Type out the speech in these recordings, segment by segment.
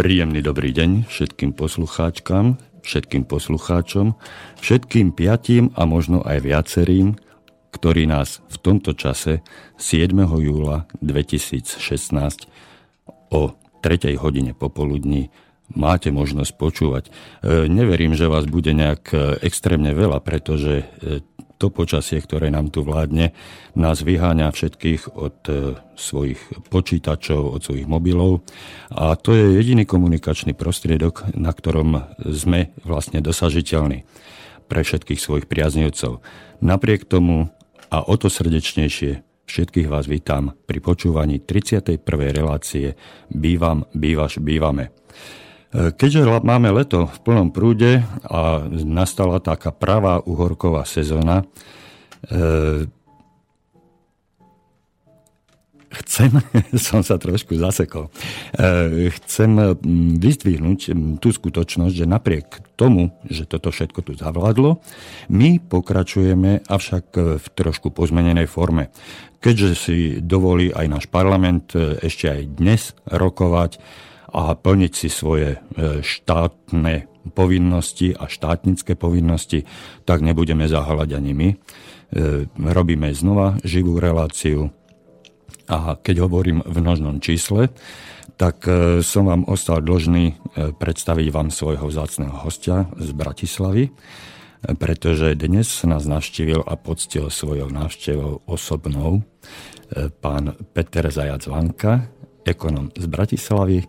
Príjemný dobrý deň všetkým poslucháčkam, všetkým poslucháčom, všetkým piatým a možno aj viacerým, ktorí nás v tomto čase 7. júla 2016 o 3. hodine popoludní máte možnosť počúvať. E, neverím, že vás bude nejak e, extrémne veľa, pretože e, to počasie, ktoré nám tu vládne, nás vyháňa všetkých od e, svojich počítačov, od svojich mobilov. A to je jediný komunikačný prostriedok, na ktorom sme vlastne dosažiteľní pre všetkých svojich priaznivcov. Napriek tomu a o to srdečnejšie všetkých vás vítam pri počúvaní 31. relácie Bývam, bývaš, bývame. Keďže máme leto v plnom prúde a nastala taká pravá uhorková sezóna, e, chcem, som sa trošku zasekol, e, chcem vyzdvihnúť tú skutočnosť, že napriek tomu, že toto všetko tu zavládlo, my pokračujeme avšak v trošku pozmenenej forme. Keďže si dovolí aj náš parlament e, ešte aj dnes rokovať, a plniť si svoje e, štátne povinnosti a štátnické povinnosti, tak nebudeme zahľať ani my. E, robíme znova živú reláciu a keď hovorím v množnom čísle, tak e, som vám ostal dlžný predstaviť vám svojho vzácného hostia z Bratislavy, pretože dnes nás navštívil a poctil svojou návštevou osobnou pán Peter Zajac Vanka, ekonom z Bratislavy,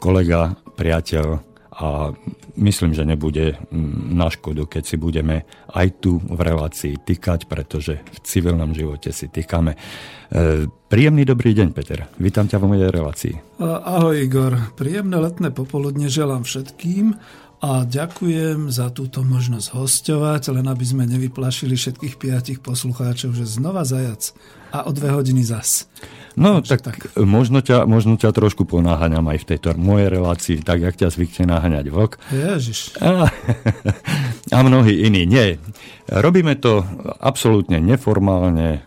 kolega, priateľ a myslím, že nebude mm, na škodu, keď si budeme aj tu v relácii tykať, pretože v civilnom živote si tykáme. E, príjemný dobrý deň, Peter. Vítam ťa vo mojej relácii. Ahoj, Igor. Príjemné letné popoludne želám všetkým a ďakujem za túto možnosť hostovať, len aby sme nevyplašili všetkých piatich poslucháčov, že znova zajac a o dve hodiny zas. No tak, tak možno, ťa, možno ťa trošku ponáhaňam aj v tejto mojej relácii, tak jak ťa zvykne naháňať vlk. Ježiš. A, a mnohí iní. Nie. Robíme to absolútne neformálne, e,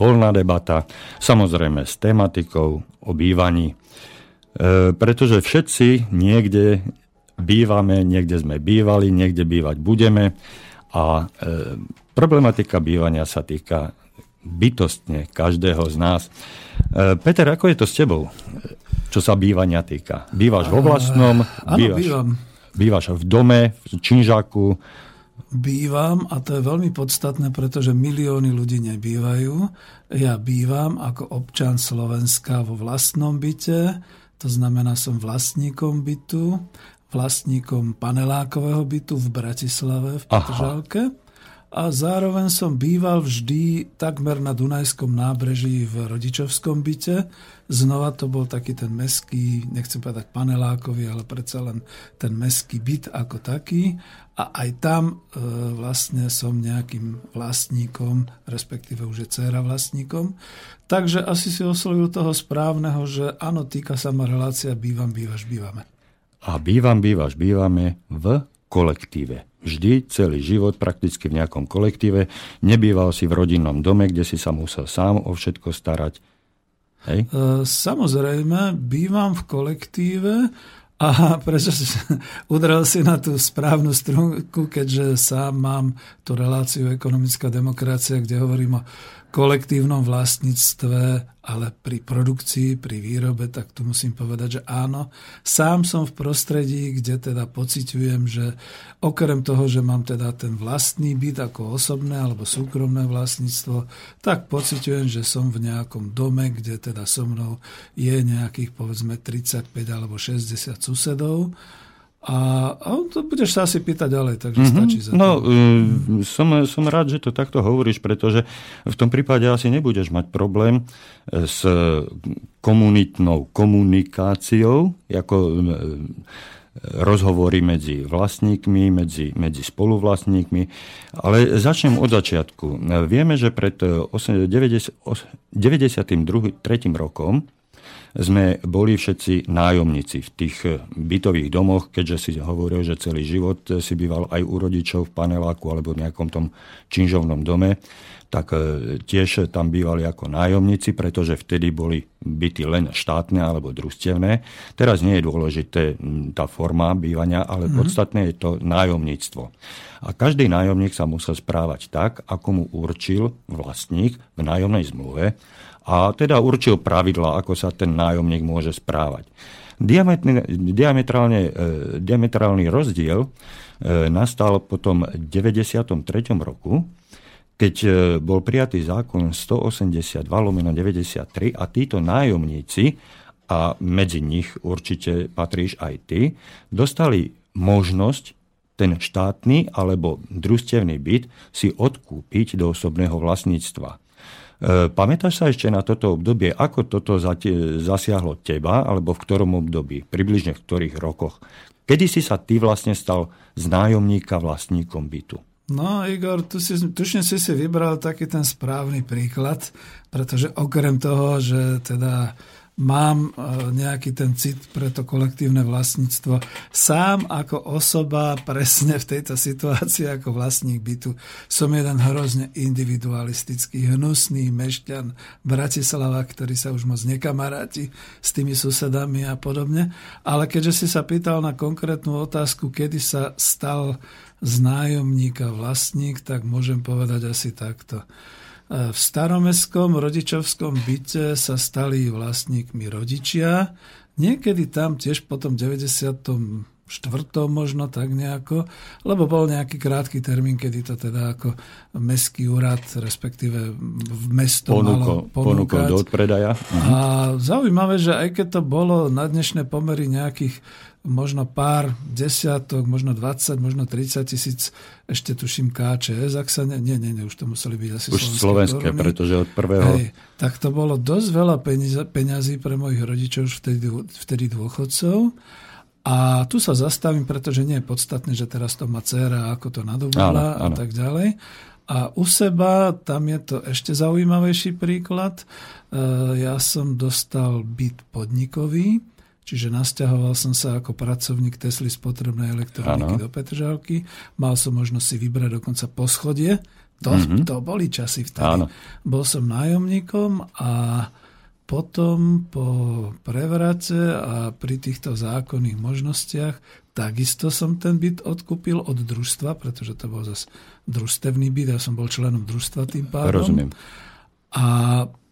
voľná debata, samozrejme s tematikou o bývaní, e, pretože všetci niekde bývame, niekde sme bývali, niekde bývať budeme a e, problematika bývania sa týka bytostne každého z nás. E, Peter, ako je to s tebou, čo sa bývania týka? Bývaš vo vlastnom? Áno, bývaš, bývam. Bývaš v dome, v činžaku? Bývam a to je veľmi podstatné, pretože milióny ľudí nebývajú. Ja bývam ako občan Slovenska vo vlastnom byte, to znamená som vlastníkom bytu, vlastníkom panelákového bytu v Bratislave v Petržalke. Aha a zároveň som býval vždy takmer na Dunajskom nábreží v rodičovskom byte. Znova to bol taký ten meský, nechcem povedať panelákový, ale predsa len ten meský byt ako taký. A aj tam e, vlastne som nejakým vlastníkom, respektíve už je dcera vlastníkom. Takže asi si oslovil toho správneho, že áno, týka sa ma relácia bývam, bývaš, bývame. A bývam, bývaš, bývame v kolektíve vždy, celý život, prakticky v nejakom kolektíve. Nebýval si v rodinnom dome, kde si sa musel sám o všetko starať. Hej? E, samozrejme, bývam v kolektíve a prečo si udrel si na tú správnu strunku, keďže sám mám tú reláciu ekonomická demokracia, kde hovorím o kolektívnom vlastníctve, ale pri produkcii, pri výrobe, tak tu musím povedať, že áno. Sám som v prostredí, kde teda pociťujem, že okrem toho, že mám teda ten vlastný byt ako osobné alebo súkromné vlastníctvo, tak pociťujem, že som v nejakom dome, kde teda so mnou je nejakých povedzme 35 alebo 60 susedov a, a to budeš sa asi pýtať ďalej, takže mm-hmm. stačí za to. No, som, som rád, že to takto hovoríš, pretože v tom prípade asi nebudeš mať problém e, s komunitnou komunikáciou, ako e, rozhovory medzi vlastníkmi, medzi, medzi spoluvlastníkmi. Ale začnem od začiatku. Vieme, že pred 90, 93. rokom sme boli všetci nájomníci v tých bytových domoch, keďže si hovoril, že celý život si býval aj u rodičov v paneláku alebo v nejakom tom činžovnom dome tak e, tiež tam bývali ako nájomníci, pretože vtedy boli byty len štátne alebo družstevné. Teraz nie je dôležité tá forma bývania, ale mm-hmm. podstatné je to nájomníctvo. A každý nájomník sa musel správať tak, ako mu určil vlastník v nájomnej zmluve a teda určil pravidla, ako sa ten nájomník môže správať. Diametrálne, e, diametrálny rozdiel e, nastal potom v 93. roku, keď e, bol prijatý zákon 182 lomeno 93 a títo nájomníci, a medzi nich určite patríš aj ty, dostali možnosť ten štátny alebo družstevný byt si odkúpiť do osobného vlastníctva. E, pamätáš sa ešte na toto obdobie, ako toto zasiahlo teba, alebo v ktorom období, približne v ktorých rokoch? Kedy si sa ty vlastne stal z nájomníka vlastníkom bytu? No, Igor, tu si, tušne si si vybral taký ten správny príklad, pretože okrem toho, že teda mám e, nejaký ten cit pre to kolektívne vlastníctvo. Sám ako osoba presne v tejto situácii ako vlastník bytu som jeden hrozne individualistický, hnusný mešťan Bratislava, ktorý sa už moc nekamaráti s tými susedami a podobne. Ale keďže si sa pýtal na konkrétnu otázku, kedy sa stal z nájomníka vlastník, tak môžem povedať asi takto. V staromestskom rodičovskom byte sa stali vlastníkmi rodičia. Niekedy tam tiež potom 90 štvrtom možno tak nejako, lebo bol nejaký krátky termín, kedy to teda ako mestský úrad, respektíve v mesto Ponuko, malo ponúkať. do odpredaja. A zaujímavé, že aj keď to bolo na dnešné pomery nejakých možno pár desiatok, možno 20, možno 30 tisíc, ešte tuším KČS, ak sa ne, nie, nie, nie, už to museli byť asi už slovenské, koruny. pretože od prvého... Hej, tak to bolo dosť veľa peňazí pre mojich rodičov, už vtedy, vtedy dôchodcov. A tu sa zastavím, pretože nie je podstatné, že teraz to má dcera, ako to nadobudla a tak ďalej. A u seba tam je to ešte zaujímavejší príklad. E, ja som dostal byt podnikový, Čiže nasťahoval som sa ako pracovník Tesly spotrebnej elektroniky ano. do Petržalky. Mal som možnosť si vybrať dokonca poschodie. To, mm-hmm. to boli časy vtedy. Ano. Bol som nájomníkom a potom po prevrate a pri týchto zákonných možnostiach takisto som ten byt odkúpil od družstva, pretože to bol zase družstevný byt, ja som bol členom družstva tým pádom. Rozumiem. A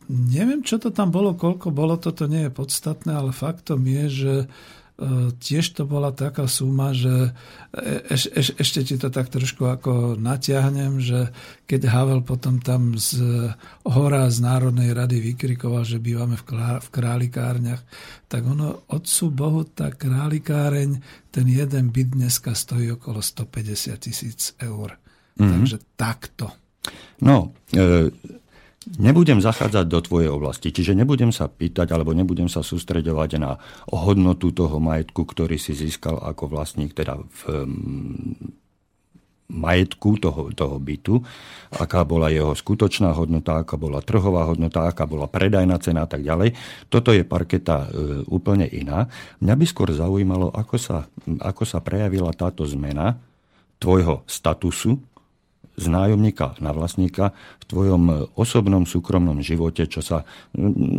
Neviem, čo to tam bolo, koľko bolo, toto nie je podstatné, ale faktom je, že tiež to bola taká suma, že eš, eš, ešte ti to tak trošku ako natiahnem, že keď Havel potom tam z hora z Národnej rady vykrikoval, že bývame v, krá, v králikárniach, tak ono, odsu Bohu, tá králikáreň, ten jeden byt dneska stojí okolo 150 tisíc eur. Mm-hmm. Takže takto. No, e, Nebudem zachádzať do tvojej oblasti, čiže nebudem sa pýtať alebo nebudem sa sústreďovať na hodnotu toho majetku, ktorý si získal ako vlastník, teda v majetku toho, toho bytu, aká bola jeho skutočná hodnota, aká bola trhová hodnota, aká bola predajná cena a tak ďalej. Toto je parketa e, úplne iná. Mňa by skôr zaujímalo, ako sa, ako sa prejavila táto zmena tvojho statusu z nájomníka na vlastníka v tvojom osobnom súkromnom živote, čo sa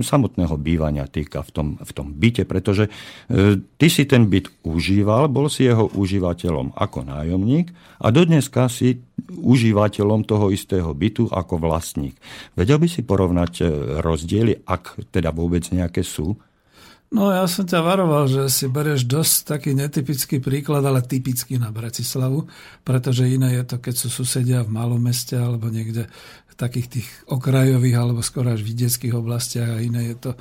samotného bývania týka v tom, v tom byte, pretože e, ty si ten byt užíval, bol si jeho užívateľom ako nájomník a dodneska si užívateľom toho istého bytu ako vlastník. Vedel by si porovnať e, rozdiely, ak teda vôbec nejaké sú? No ja som ťa varoval, že si bereš dosť taký netypický príklad, ale typický na Bratislavu, pretože iné je to, keď sú susedia v malom meste alebo niekde takých tých okrajových alebo skoro až vidieckých oblastiach a iné je to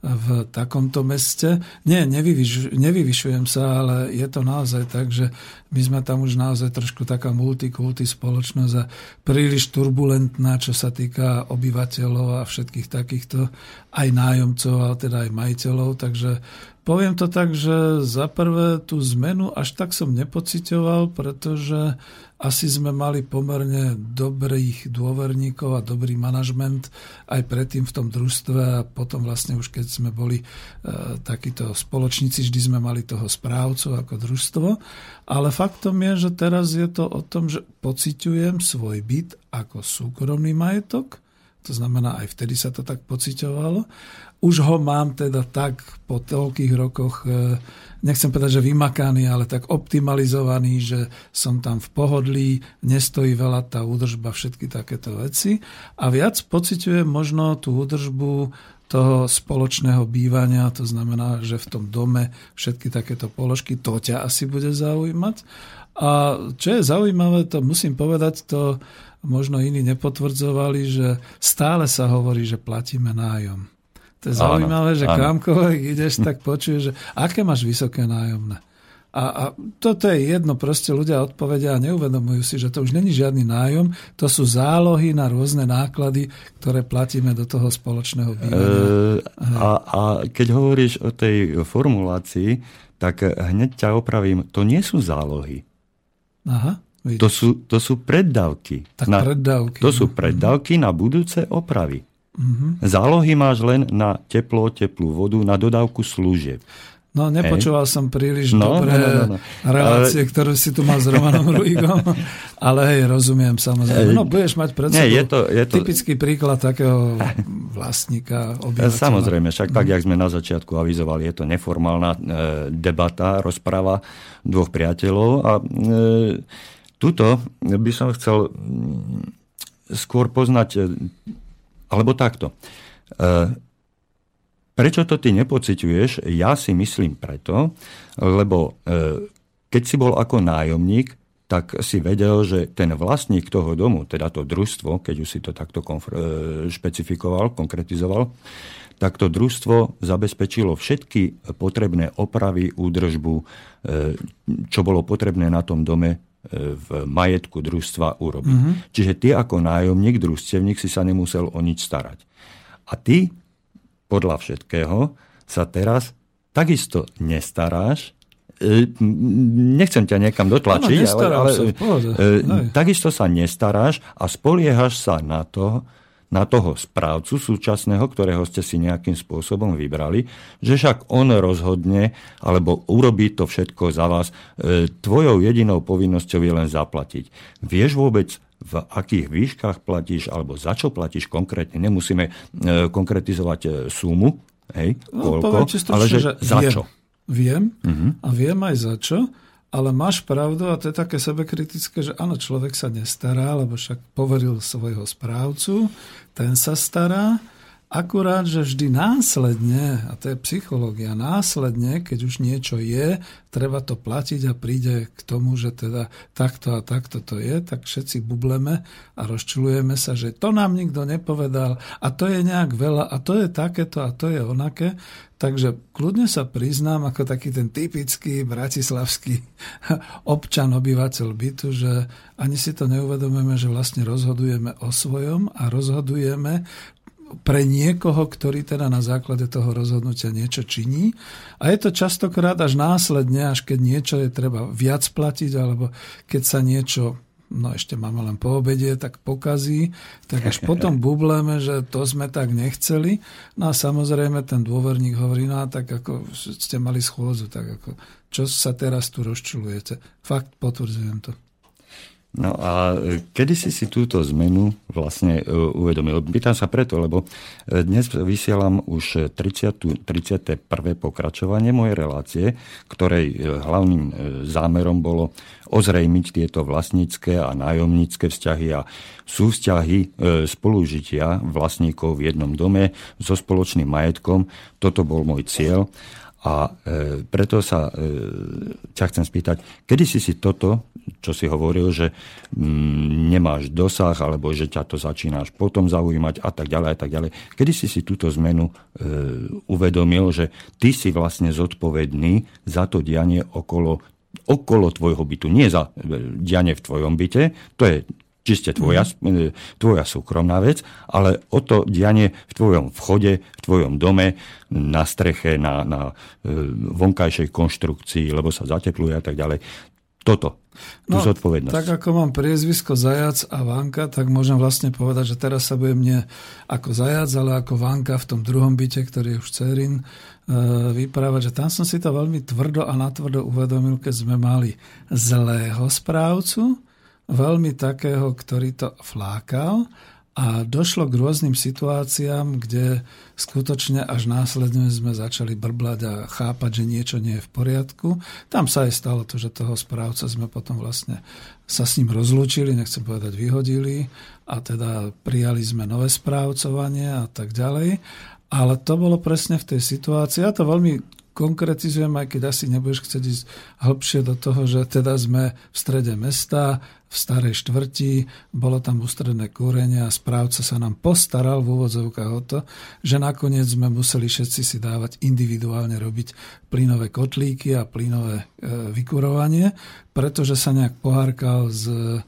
v takomto meste. Nie, nevyvyš, nevyvyšujem sa, ale je to naozaj tak, že my sme tam už naozaj trošku taká multikulty spoločnosť a príliš turbulentná, čo sa týka obyvateľov a všetkých takýchto aj nájomcov, ale teda aj majiteľov, takže Poviem to tak, že za prvé tú zmenu až tak som nepocitoval, pretože asi sme mali pomerne dobrých dôverníkov a dobrý manažment aj predtým v tom družstve a potom vlastne už keď sme boli e, takíto spoločníci, vždy sme mali toho správcu ako družstvo. Ale faktom je, že teraz je to o tom, že pociťujem svoj byt ako súkromný majetok, to znamená, aj vtedy sa to tak pociťovalo. Už ho mám teda tak po toľkých rokoch e, nechcem povedať, že vymakaný, ale tak optimalizovaný, že som tam v pohodlí, nestojí veľa tá údržba, všetky takéto veci. A viac pociťujem možno tú údržbu toho spoločného bývania, to znamená, že v tom dome všetky takéto položky, to ťa asi bude zaujímať. A čo je zaujímavé, to musím povedať, to možno iní nepotvrdzovali, že stále sa hovorí, že platíme nájom. To je zaujímavé, áno, že kamkoľvek ideš, tak počuješ, že aké máš vysoké nájomné. A, a toto je jedno, proste ľudia odpovedia a neuvedomujú si, že to už není žiadny nájom, to sú zálohy na rôzne náklady, ktoré platíme do toho spoločného bývania. E, a, a keď hovoríš o tej formulácii, tak hneď ťa opravím, to nie sú zálohy. Aha. To sú, to sú preddavky. Tak na, preddavky. To sú preddavky na budúce opravy. Mm-hmm. Zálohy máš len na teplo, teplú vodu, na dodávku služieb. No, nepočúval hej. som príliš no, dobré no, no, no, no. relácie, ale... ktoré si tu mal s Romanom Ruigom, ale hej, rozumiem samozrejme. No, budeš mať pred sebou je to, je to... typický príklad takého vlastníka, obyvateľa. Samozrejme, však tak, jak sme na začiatku avizovali, je to neformálna e, debata, rozpráva dvoch priateľov a e, tuto by som chcel skôr poznať alebo takto. E, prečo to ty nepociťuješ? Ja si myslím preto, lebo e, keď si bol ako nájomník, tak si vedel, že ten vlastník toho domu, teda to družstvo, keď už si to takto konfr- e, špecifikoval, konkretizoval, tak to družstvo zabezpečilo všetky potrebné opravy, údržbu, čo bolo potrebné na tom dome v majetku družstva urobiť. Mm-hmm. Čiže ty ako nájomník, družstevník si sa nemusel o nič starať. A ty podľa všetkého sa teraz takisto nestaráš, e, nechcem ťa niekam dotlačiť, ale, ale sa, e, takisto sa nestaráš a spoliehaš sa na to, na toho správcu súčasného, ktorého ste si nejakým spôsobom vybrali, že však on rozhodne alebo urobí to všetko za vás. E, tvojou jedinou povinnosťou je len zaplatiť. Vieš vôbec, v akých výškach platíš alebo za čo platíš konkrétne. Nemusíme e, konkretizovať e, sumu, hej, no, koľko, ale že, že za viem, čo. Viem uh-huh. a viem aj za čo. Ale máš pravdu a to je také sebekritické, že áno, človek sa nestará, lebo však poveril svojho správcu, ten sa stará, Akurát, že vždy následne, a to je psychológia, následne, keď už niečo je, treba to platiť a príde k tomu, že teda takto a takto to je, tak všetci bubleme a rozčulujeme sa, že to nám nikto nepovedal a to je nejak veľa a to je takéto a to je onaké. Takže kľudne sa priznám ako taký ten typický bratislavský občan, obyvateľ bytu, že ani si to neuvedomujeme, že vlastne rozhodujeme o svojom a rozhodujeme pre niekoho, ktorý teda na základe toho rozhodnutia niečo činí. A je to častokrát až následne, až keď niečo je treba viac platiť, alebo keď sa niečo no ešte máme len po obede, tak pokazí, tak až potom bubleme, že to sme tak nechceli. No a samozrejme ten dôverník hovorí, no a tak ako ste mali schôdzu, tak ako čo sa teraz tu rozčulujete. Fakt potvrdzujem to. No a kedy si si túto zmenu vlastne e, uvedomil? Pýtam sa preto, lebo e, dnes vysielam už 30, 31. pokračovanie mojej relácie, ktorej e, hlavným zámerom bolo ozrejmiť tieto vlastnícke a nájomnícke vzťahy a súvzťahy spolužitia vlastníkov v jednom dome so spoločným majetkom. Toto bol môj cieľ. A e, preto sa e, ťa chcem spýtať, kedy si si toto, čo si hovoril, že mm, nemáš dosah, alebo že ťa to začínaš potom zaujímať a tak ďalej a tak ďalej. Kedy si si túto zmenu e, uvedomil, že ty si vlastne zodpovedný za to dianie okolo okolo tvojho bytu, nie za e, dianie v tvojom byte, to je čiste tvoja, mm. tvoja súkromná vec, ale o to dianie v tvojom vchode, v tvojom dome, na streche, na, na e, vonkajšej konštrukcii, lebo sa zatepluje a tak ďalej. Toto. tú no, zodpovednosť. Tak ako mám priezvisko Zajac a Vanka, tak môžem vlastne povedať, že teraz sa budem nie ako Zajac, ale ako Vanka v tom druhom byte, ktorý je už Cerin, e, vyprávať, že tam som si to veľmi tvrdo a natvrdo uvedomil, keď sme mali zlého správcu, veľmi takého, ktorý to flákal a došlo k rôznym situáciám, kde skutočne až následne sme začali brblať a chápať, že niečo nie je v poriadku. Tam sa aj stalo to, že toho správca sme potom vlastne sa s ním rozlúčili, nechcem povedať vyhodili a teda prijali sme nové správcovanie a tak ďalej. Ale to bolo presne v tej situácii. Ja to veľmi konkretizujem, aj keď asi nebudeš chcieť ísť hĺbšie do toho, že teda sme v strede mesta, v starej štvrti, bolo tam ústredné kúrenie a správca sa nám postaral v úvodzovkách o to, že nakoniec sme museli všetci si dávať individuálne robiť plynové kotlíky a plynové e, vykurovanie, pretože sa nejak pohárkal s e,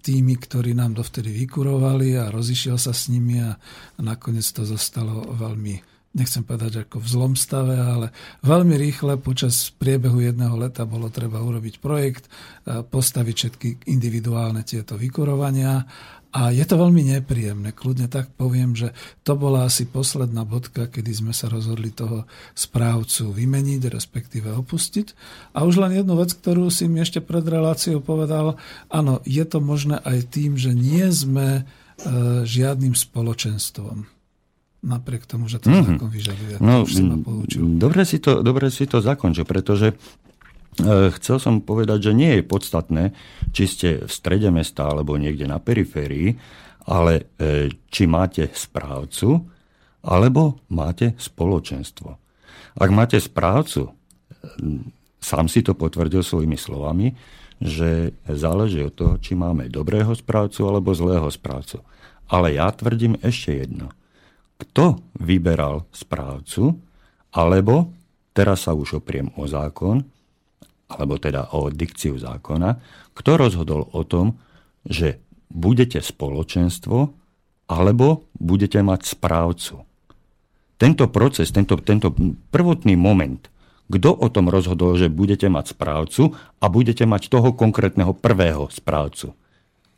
tými, ktorí nám dovtedy vykurovali a rozišiel sa s nimi a nakoniec to zostalo veľmi nechcem povedať ako v zlom stave, ale veľmi rýchle počas priebehu jedného leta bolo treba urobiť projekt, e, postaviť všetky individuálne tieto vykurovania a je to veľmi nepríjemné. Kľudne tak poviem, že to bola asi posledná bodka, kedy sme sa rozhodli toho správcu vymeniť, respektíve opustiť. A už len jednu vec, ktorú si mi ešte pred reláciou povedal, áno, je to možné aj tým, že nie sme e, žiadnym spoločenstvom napriek tomu, že to mm-hmm. zákon vyžaduje. No, to ma dobre, si to, dobre si to zakončil, pretože e, chcel som povedať, že nie je podstatné, či ste v strede mesta alebo niekde na periférii, ale e, či máte správcu, alebo máte spoločenstvo. Ak máte správcu, sám si to potvrdil svojimi slovami, že záleží od toho, či máme dobrého správcu alebo zlého správcu. Ale ja tvrdím ešte jedno kto vyberal správcu, alebo teraz sa už opriem o zákon, alebo teda o dikciu zákona, kto rozhodol o tom, že budete spoločenstvo, alebo budete mať správcu. Tento proces, tento, tento prvotný moment, kto o tom rozhodol, že budete mať správcu a budete mať toho konkrétneho prvého správcu?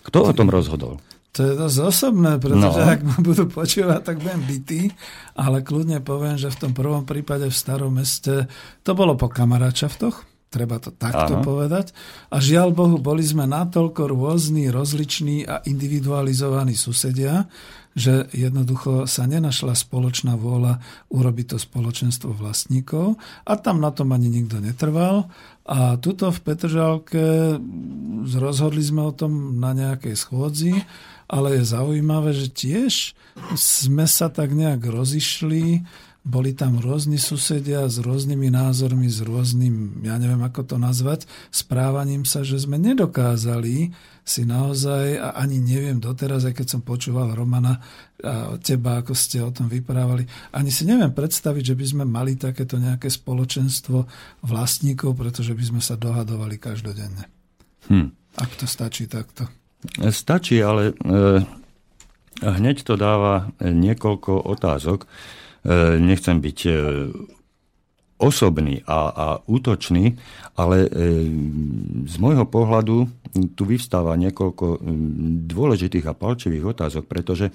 Kto o tom rozhodol? To je dosť osobné, pretože no. ak ma budú počúvať, tak budem bytý, ale kľudne poviem, že v tom prvom prípade v starom meste to bolo po kamaráčaftoch, treba to takto Aha. povedať. A žiaľ Bohu, boli sme natoľko rôzni, rozliční a individualizovaní susedia, že jednoducho sa nenašla spoločná vôľa urobiť to spoločenstvo vlastníkov a tam na tom ani nikto netrval. A tuto v Petržalke rozhodli sme o tom na nejakej schôdzi ale je zaujímavé, že tiež sme sa tak nejak rozišli, boli tam rôzni susedia s rôznymi názormi, s rôznym, ja neviem ako to nazvať, správaním sa, že sme nedokázali si naozaj, a ani neviem doteraz, aj keď som počúval Romana a teba, ako ste o tom vyprávali, ani si neviem predstaviť, že by sme mali takéto nejaké spoločenstvo vlastníkov, pretože by sme sa dohadovali každodenne. Hm. Ak to stačí takto. Stačí, ale e, hneď to dáva niekoľko otázok. E, nechcem byť e, osobný a, a útočný, ale z môjho pohľadu tu vyvstáva niekoľko dôležitých a palčivých otázok, pretože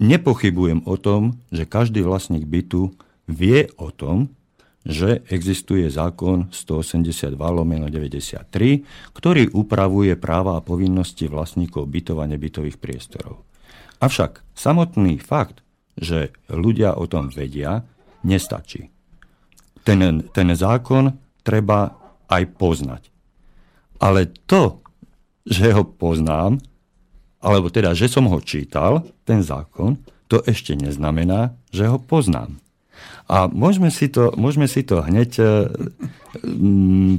nepochybujem o tom, že každý vlastník bytu vie o tom, že existuje zákon 182 lomeno 93, ktorý upravuje práva a povinnosti vlastníkov bytov a nebytových priestorov. Avšak samotný fakt, že ľudia o tom vedia, nestačí. Ten, ten zákon treba aj poznať. Ale to, že ho poznám, alebo teda, že som ho čítal, ten zákon, to ešte neznamená, že ho poznám. A môžeme si to, môžeme si to hneď e,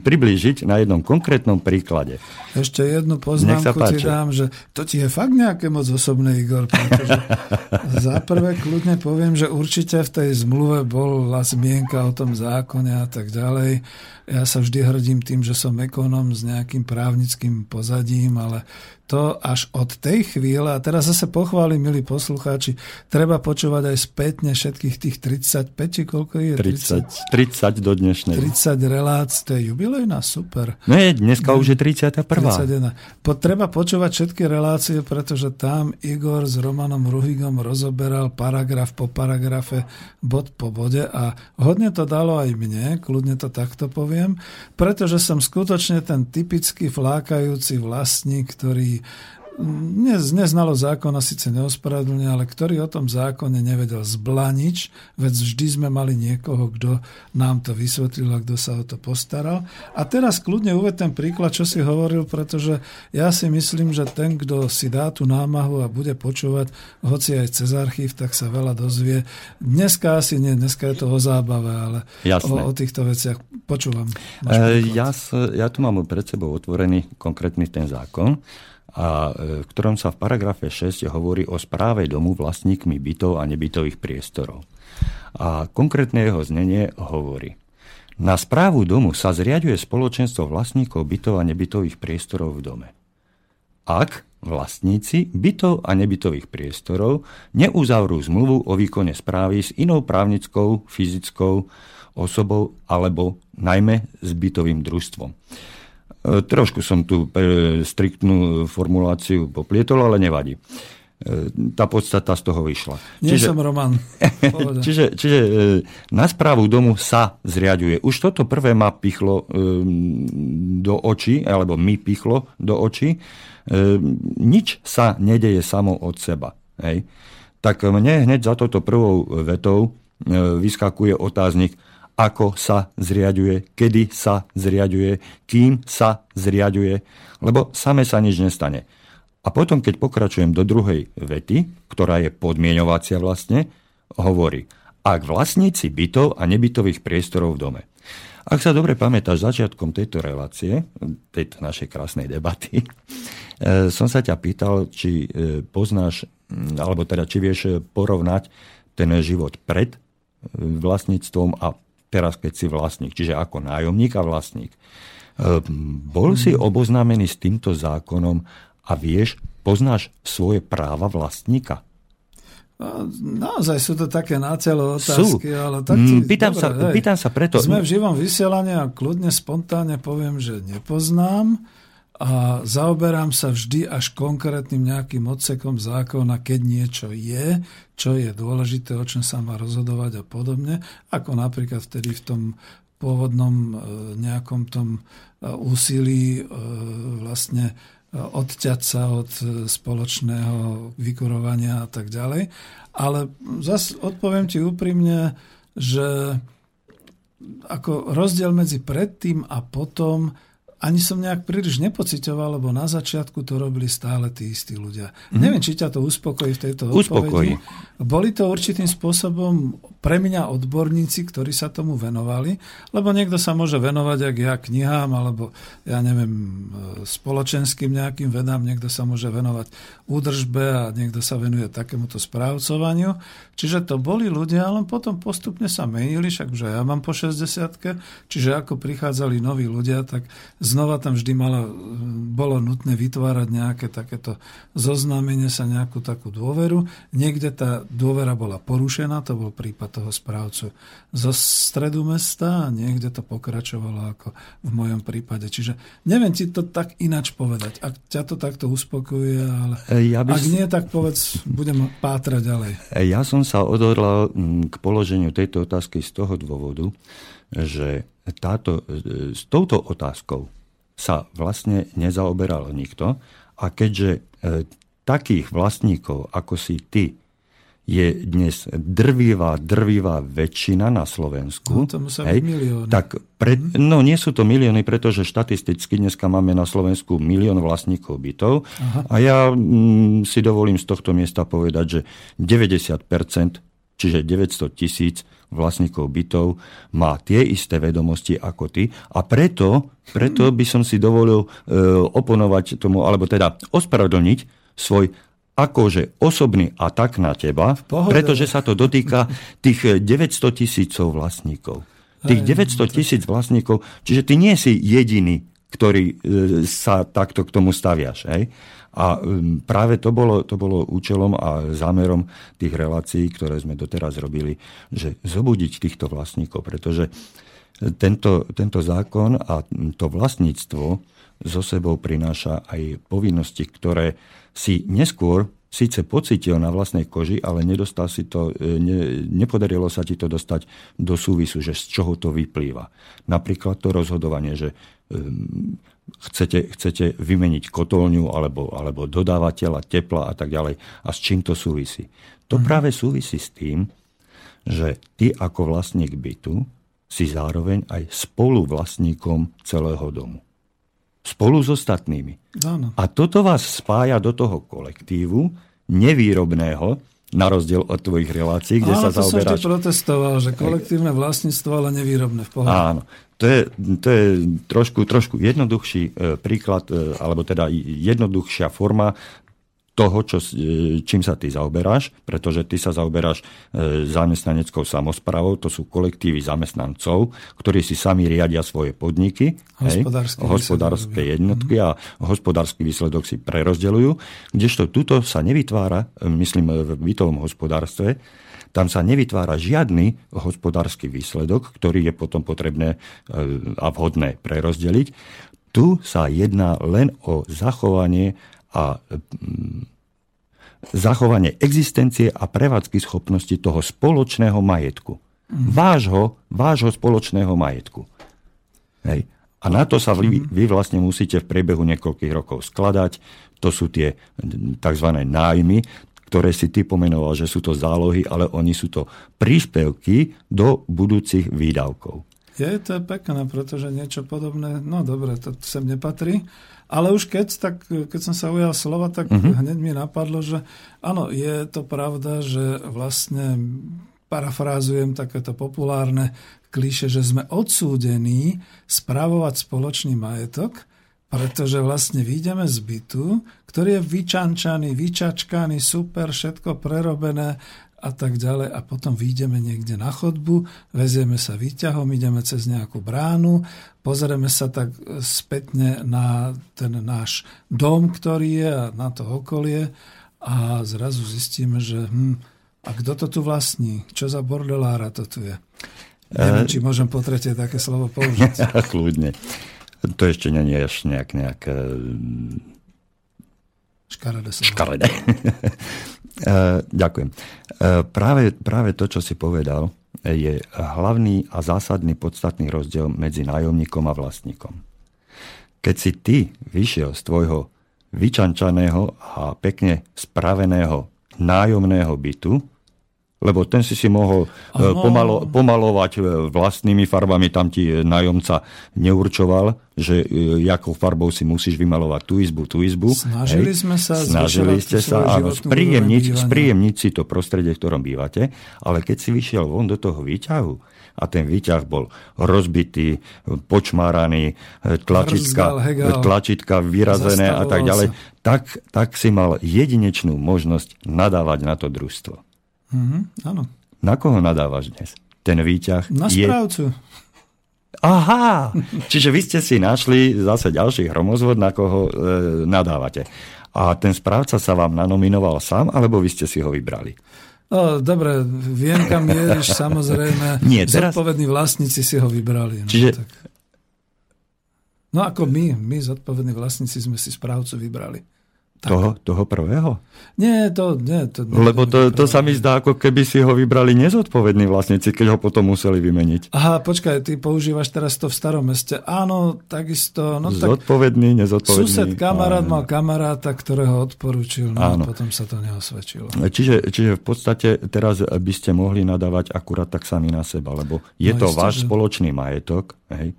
priblížiť na jednom konkrétnom príklade. Ešte jednu poznámku ti dám, že to ti je fakt nejaké moc osobné, Igor, pretože za prvé kľudne poviem, že určite v tej zmluve bola zmienka o tom zákone a tak ďalej. Ja sa vždy hrdím tým, že som ekonom s nejakým právnickým pozadím, ale to až od tej chvíle, a teraz zase pochválim, milí poslucháči, treba počúvať aj spätne všetkých tých 35 či koľko je? 30, 30 do dnešnej. 30 relácií, to je jubilejná, super. Nie, dneska už je 31. 31. Po, treba počúvať všetky relácie, pretože tam Igor s Romanom Ruhigom rozoberal paragraf po paragrafe, bod po bode a hodne to dalo aj mne, kľudne to takto poviem, pretože som skutočne ten typický flákajúci vlastník, ktorý Dnes neznalo zákona síce neospravedlne, ale ktorý o tom zákone nevedel zblanič, veď vždy sme mali niekoho, kto nám to vysvetlil a kto sa o to postaral. A teraz kľudne uved ten príklad, čo si hovoril, pretože ja si myslím, že ten, kto si dá tú námahu a bude počúvať, hoci aj cez archív, tak sa veľa dozvie. Dneska asi nie, dneska je to o zábave, ale o, o týchto veciach počúvam. E, ja, ja tu mám pred sebou otvorený konkrétny ten zákon a e, v ktorom sa v paragrafe 6 hovorí o správe domu vlastníkmi bytov a nebytových priestorov. A konkrétne jeho znenie hovorí. Na správu domu sa zriaduje spoločenstvo vlastníkov bytov a nebytových priestorov v dome. Ak vlastníci bytov a nebytových priestorov neuzavrú zmluvu o výkone správy s inou právnickou, fyzickou osobou alebo najmä s bytovým družstvom. E, trošku som tu striktnú formuláciu poplietol, ale nevadí. E, tá podstata z toho vyšla. Nie čiže, som Roman. čiže, čiže e, na správu domu sa zriaduje. Už toto prvé ma pichlo do očí, alebo mi pichlo do očí. Nič sa nedeje samo od seba. Hej. Tak mne hneď za toto prvou vetou vyskakuje otáznik, ako sa zriaďuje, kedy sa zriaďuje, kým sa zriaďuje, lebo same sa nič nestane. A potom, keď pokračujem do druhej vety, ktorá je podmienovacia vlastne, hovorí, ak vlastníci bytov a nebytových priestorov v dome. Ak sa dobre pamätáš, začiatkom tejto relácie, tejto našej krásnej debaty, eh, som sa ťa pýtal, či eh, poznáš, alebo teda či vieš porovnať ten život pred eh, vlastníctvom a teraz keď si vlastník, čiže ako nájomník a vlastník. E, bol si oboznámený s týmto zákonom a vieš, poznáš svoje práva vlastníka? Naozaj sú to také nácelo otázky, sú. ale tak mm, pýtam, dobre, sa, hej, pýtam sa preto. Sme v živom vysielaní a kľudne, spontánne poviem, že nepoznám a zaoberám sa vždy až konkrétnym nejakým odsekom zákona, keď niečo je, čo je dôležité, o čom sa má rozhodovať a podobne, ako napríklad vtedy v tom pôvodnom e, nejakom tom e, úsilí e, vlastne odťať sa od spoločného vykurovania a tak ďalej. Ale zase odpoviem ti úprimne, že ako rozdiel medzi predtým a potom ani som nejak príliš nepocitoval, lebo na začiatku to robili stále tí istí ľudia. Mm-hmm. Neviem, či ťa to uspokojí v tejto Uspokojí. odpovedi. Boli to určitým spôsobom pre mňa odborníci, ktorí sa tomu venovali, lebo niekto sa môže venovať, ak ja knihám, alebo ja neviem, spoločenským nejakým vedám, niekto sa môže venovať údržbe a niekto sa venuje takémuto správcovaniu. Čiže to boli ľudia, ale potom postupne sa menili, však už ja mám po 60 čiže ako prichádzali noví ľudia, tak znova tam vždy malo, bolo nutné vytvárať nejaké takéto zoznámenie sa, nejakú takú dôveru. Niekde tá dôvera bola porušená, to bol prípad toho správcu zo stredu mesta a niekde to pokračovalo ako v mojom prípade. Čiže neviem ti to tak inač povedať. Ak ťa to takto uspokojuje, ale e, ja by... ak nie, tak povedz, budem pátrať ďalej. E, ja som sa odhodlal k položeniu tejto otázky z toho dôvodu, že táto, e, s touto otázkou sa vlastne nezaoberal nikto a keďže takých vlastníkov, ako si ty, je dnes drvivá, drvivá väčšina na Slovensku. No, hej, tak pre, mhm. no nie sú to milióny, pretože štatisticky dneska máme na Slovensku milión vlastníkov bytov Aha. a ja mm, si dovolím z tohto miesta povedať, že 90%, čiže 900 tisíc vlastníkov bytov má tie isté vedomosti ako ty a preto, preto by som si dovolil e, oponovať tomu, alebo teda ospravedlniť svoj akože osobný atak na teba, pretože sa to dotýka tých 900 tisícov vlastníkov. Tých 900 tisíc vlastníkov, čiže ty nie si jediný, ktorý e, sa takto k tomu staviaš. Hej? A práve to bolo, to bolo účelom a zámerom tých relácií, ktoré sme doteraz robili, že zobudiť týchto vlastníkov, pretože tento, tento zákon a to vlastníctvo zo sebou prináša aj povinnosti, ktoré si neskôr síce pocitil na vlastnej koži, ale nedostal si to, e, ne, nepodarilo sa ti to dostať do súvisu, že z čoho to vyplýva. Napríklad to rozhodovanie, že um, chcete, chcete vymeniť kotolňu alebo, alebo dodávateľa tepla a tak ďalej. A s čím to súvisí? To mm. práve súvisí s tým, že ty ako vlastník bytu si zároveň aj spoluvlastníkom celého domu spolu s ostatnými. Áno. A toto vás spája do toho kolektívu nevýrobného, na rozdiel od tvojich relácií, kde Áno, sa zaoberáš... Áno, to protestoval, že kolektívne vlastníctvo, ale nevýrobné v pohľadu. Áno, to je, to je trošku, trošku jednoduchší e, príklad, e, alebo teda jednoduchšia forma toho, čo, e, čím sa ty zaoberáš, pretože ty sa zaoberáš e, zamestnaneckou samozprávou, to sú kolektívy zamestnancov, ktorí si sami riadia svoje podniky, hospodárske jednotky a hospodársky výsledok si prerozdeľujú, kdežto tuto sa nevytvára, e, myslím v bytovom hospodárstve, tam sa nevytvára žiadny hospodársky výsledok, ktorý je potom potrebné a vhodné prerozdeliť. Tu sa jedná len o zachovanie a mm, zachovanie existencie a prevádzky schopnosti toho spoločného majetku. Mm. Vášho, vášho spoločného majetku. Hej. A na to sa vy, mhm. vy vlastne musíte v priebehu niekoľkých rokov skladať. To sú tie tzv. nájmy, ktoré si ty pomenoval, že sú to zálohy, ale oni sú to príspevky do budúcich výdavkov. Je, to pekné, pretože niečo podobné, no dobre, to sem nepatrí, ale už keď, tak, keď som sa ujal slova, tak uh-huh. hneď mi napadlo, že áno, je to pravda, že vlastne parafrázujem takéto populárne klíše, že sme odsúdení spravovať spoločný majetok, pretože vlastne vyjdeme z bytu, ktorý je vyčančaný, vyčačkaný, super, všetko prerobené, a tak ďalej a potom vyjdeme niekde na chodbu, vezieme sa výťahom, ideme cez nejakú bránu, pozrieme sa tak spätne na ten náš dom, ktorý je a na to okolie a zrazu zistíme, že hm, a kto to tu vlastní? Čo za bordelára to tu je? Neviem, e... či môžem po tretie také slovo použiť. Kľudne. To ešte nie je nejak, nejak Škaredé. Škaredé. Eh, ďakujem. Eh, práve, práve to, čo si povedal, je hlavný a zásadný podstatný rozdiel medzi nájomníkom a vlastníkom. Keď si ty vyšiel z tvojho vyčančaného a pekne spraveného nájomného bytu, lebo ten si si mohol ano. pomalo, pomalovať e, vlastnými farbami, tam ti nájomca neurčoval, že e, jakou farbou si musíš vymalovať tú izbu, tú izbu. Snažili hej. sme sa Snažili ste sa, áno, spríjemniť, spríjemniť si to prostredie, v ktorom bývate, ale keď si vyšiel von do toho výťahu, a ten výťah bol rozbitý, počmáraný, e, tlačitka, tlačitka vyrazené a tak ďalej, tak, tak si mal jedinečnú možnosť nadávať na to družstvo. Mm-hmm, áno. Na koho nadávaš dnes? Ten výťah Na je... správcu. Aha! Čiže vy ste si našli zase ďalší hromozvod, na koho e, nadávate. A ten správca sa vám nanominoval sám, alebo vy ste si ho vybrali? No, dobre, viem, kam ješ, samozrejme. Nie, teraz... Zodpovední vlastníci si ho vybrali. No, Čiže... tak. no ako my, my zodpovední vlastníci sme si správcu vybrali. Toho, toho prvého? Nie, to... Nie, to nie, Lebo to, to sa mi zdá, ako keby si ho vybrali nezodpovední vlastníci, keď ho potom museli vymeniť. Aha, počkaj, ty používaš teraz to v starom meste. Áno, takisto... No, Zodpovedný, nezodpovedný. Sused, kamarát mal kamaráta, ktorého odporúčil, no áno. a potom sa to neosvedčilo. Čiže, čiže v podstate teraz by ste mohli nadávať akurát tak sami na seba, lebo je no to isté, váš že... spoločný majetok, hej,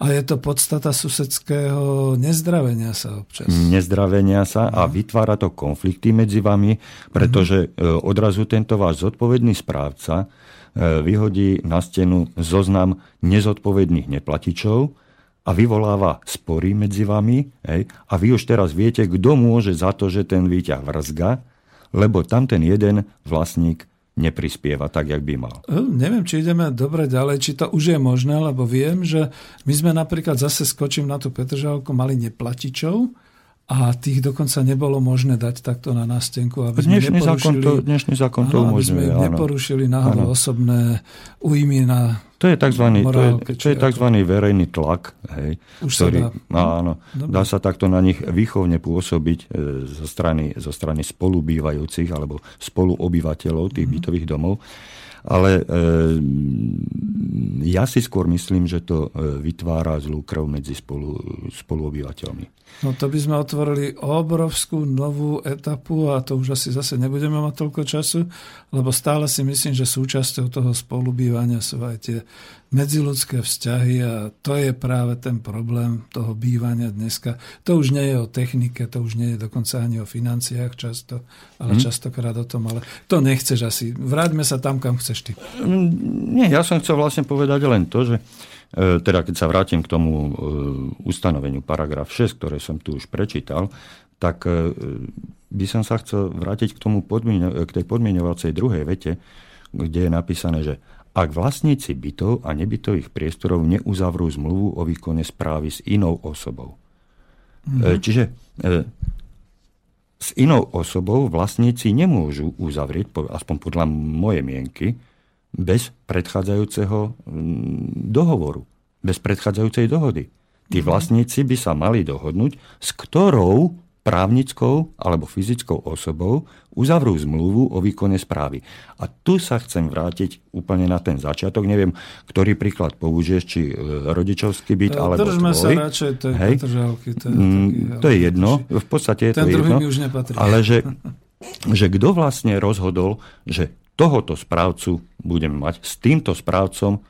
a je to podstata susedského nezdravenia sa občas. Nezdravenia sa a mhm. vytvára to konflikty medzi vami, pretože mm. odrazu tento váš zodpovedný správca e, vyhodí na stenu zoznam nezodpovedných neplatičov a vyvoláva spory medzi vami hej, a vy už teraz viete, kto môže za to, že ten výťah vrzga, lebo tam ten jeden vlastník neprispieva tak, jak by mal. E, neviem, či ideme dobre ďalej, či to už je možné, lebo viem, že my sme napríklad zase skočím na tú Petržalku, mali neplatičov, a tých dokonca nebolo možné dať takto na nástenku, aby sme dnešný zákon to, dnešný zákon to áno, aby sme neporušili náhodou osobné újmy na to je tzv. Morálke, to je, to je tzv. Verejný tlak, hej, Už ktorý, sa dá. Áno, dá sa takto na nich výchovne pôsobiť e, zo strany, zo strany spolubývajúcich alebo spoluobyvateľov tých mm. bytových domov. Ale e, ja si skôr myslím, že to e, vytvára zlú krv medzi spolu, spoluobyvateľmi. No to by sme otvorili obrovskú novú etapu a to už asi zase nebudeme mať toľko času, lebo stále si myslím, že súčasťou toho spolubývania sú aj tie medziludské vzťahy a to je práve ten problém toho bývania dneska. To už nie je o technike, to už nie je dokonca ani o financiách často, ale hmm. častokrát o tom, ale to nechceš asi. Vráťme sa tam, kam chceš ty. Mm, nie, ja som chcel vlastne povedať len to, že teda keď sa vrátim k tomu e, ustanoveniu paragraf 6, ktoré som tu už prečítal, tak e, by som sa chcel vrátiť k, tomu podmieno, k tej podmienovacej druhej vete, kde je napísané, že ak vlastníci bytov a nebytových priestorov neuzavrú zmluvu o výkone správy s inou osobou. Mm-hmm. Čiže e, s inou osobou vlastníci nemôžu uzavrieť, aspoň podľa mojej mienky, bez predchádzajúceho dohovoru, bez predchádzajúcej dohody. Tí mhm. vlastníci by sa mali dohodnúť, s ktorou právnickou alebo fyzickou osobou uzavrú zmluvu o výkone správy. A tu sa chcem vrátiť úplne na ten začiatok. Neviem, ktorý príklad použiješ, či e, rodičovský byt, alebo Držme tvoj. sa radšej tej Hej. To je, mm, to je jedno, v podstate je ten to jedno. už nepatrí. Ale že, že kto vlastne rozhodol, že tohoto správcu budeme mať, s týmto správcom e,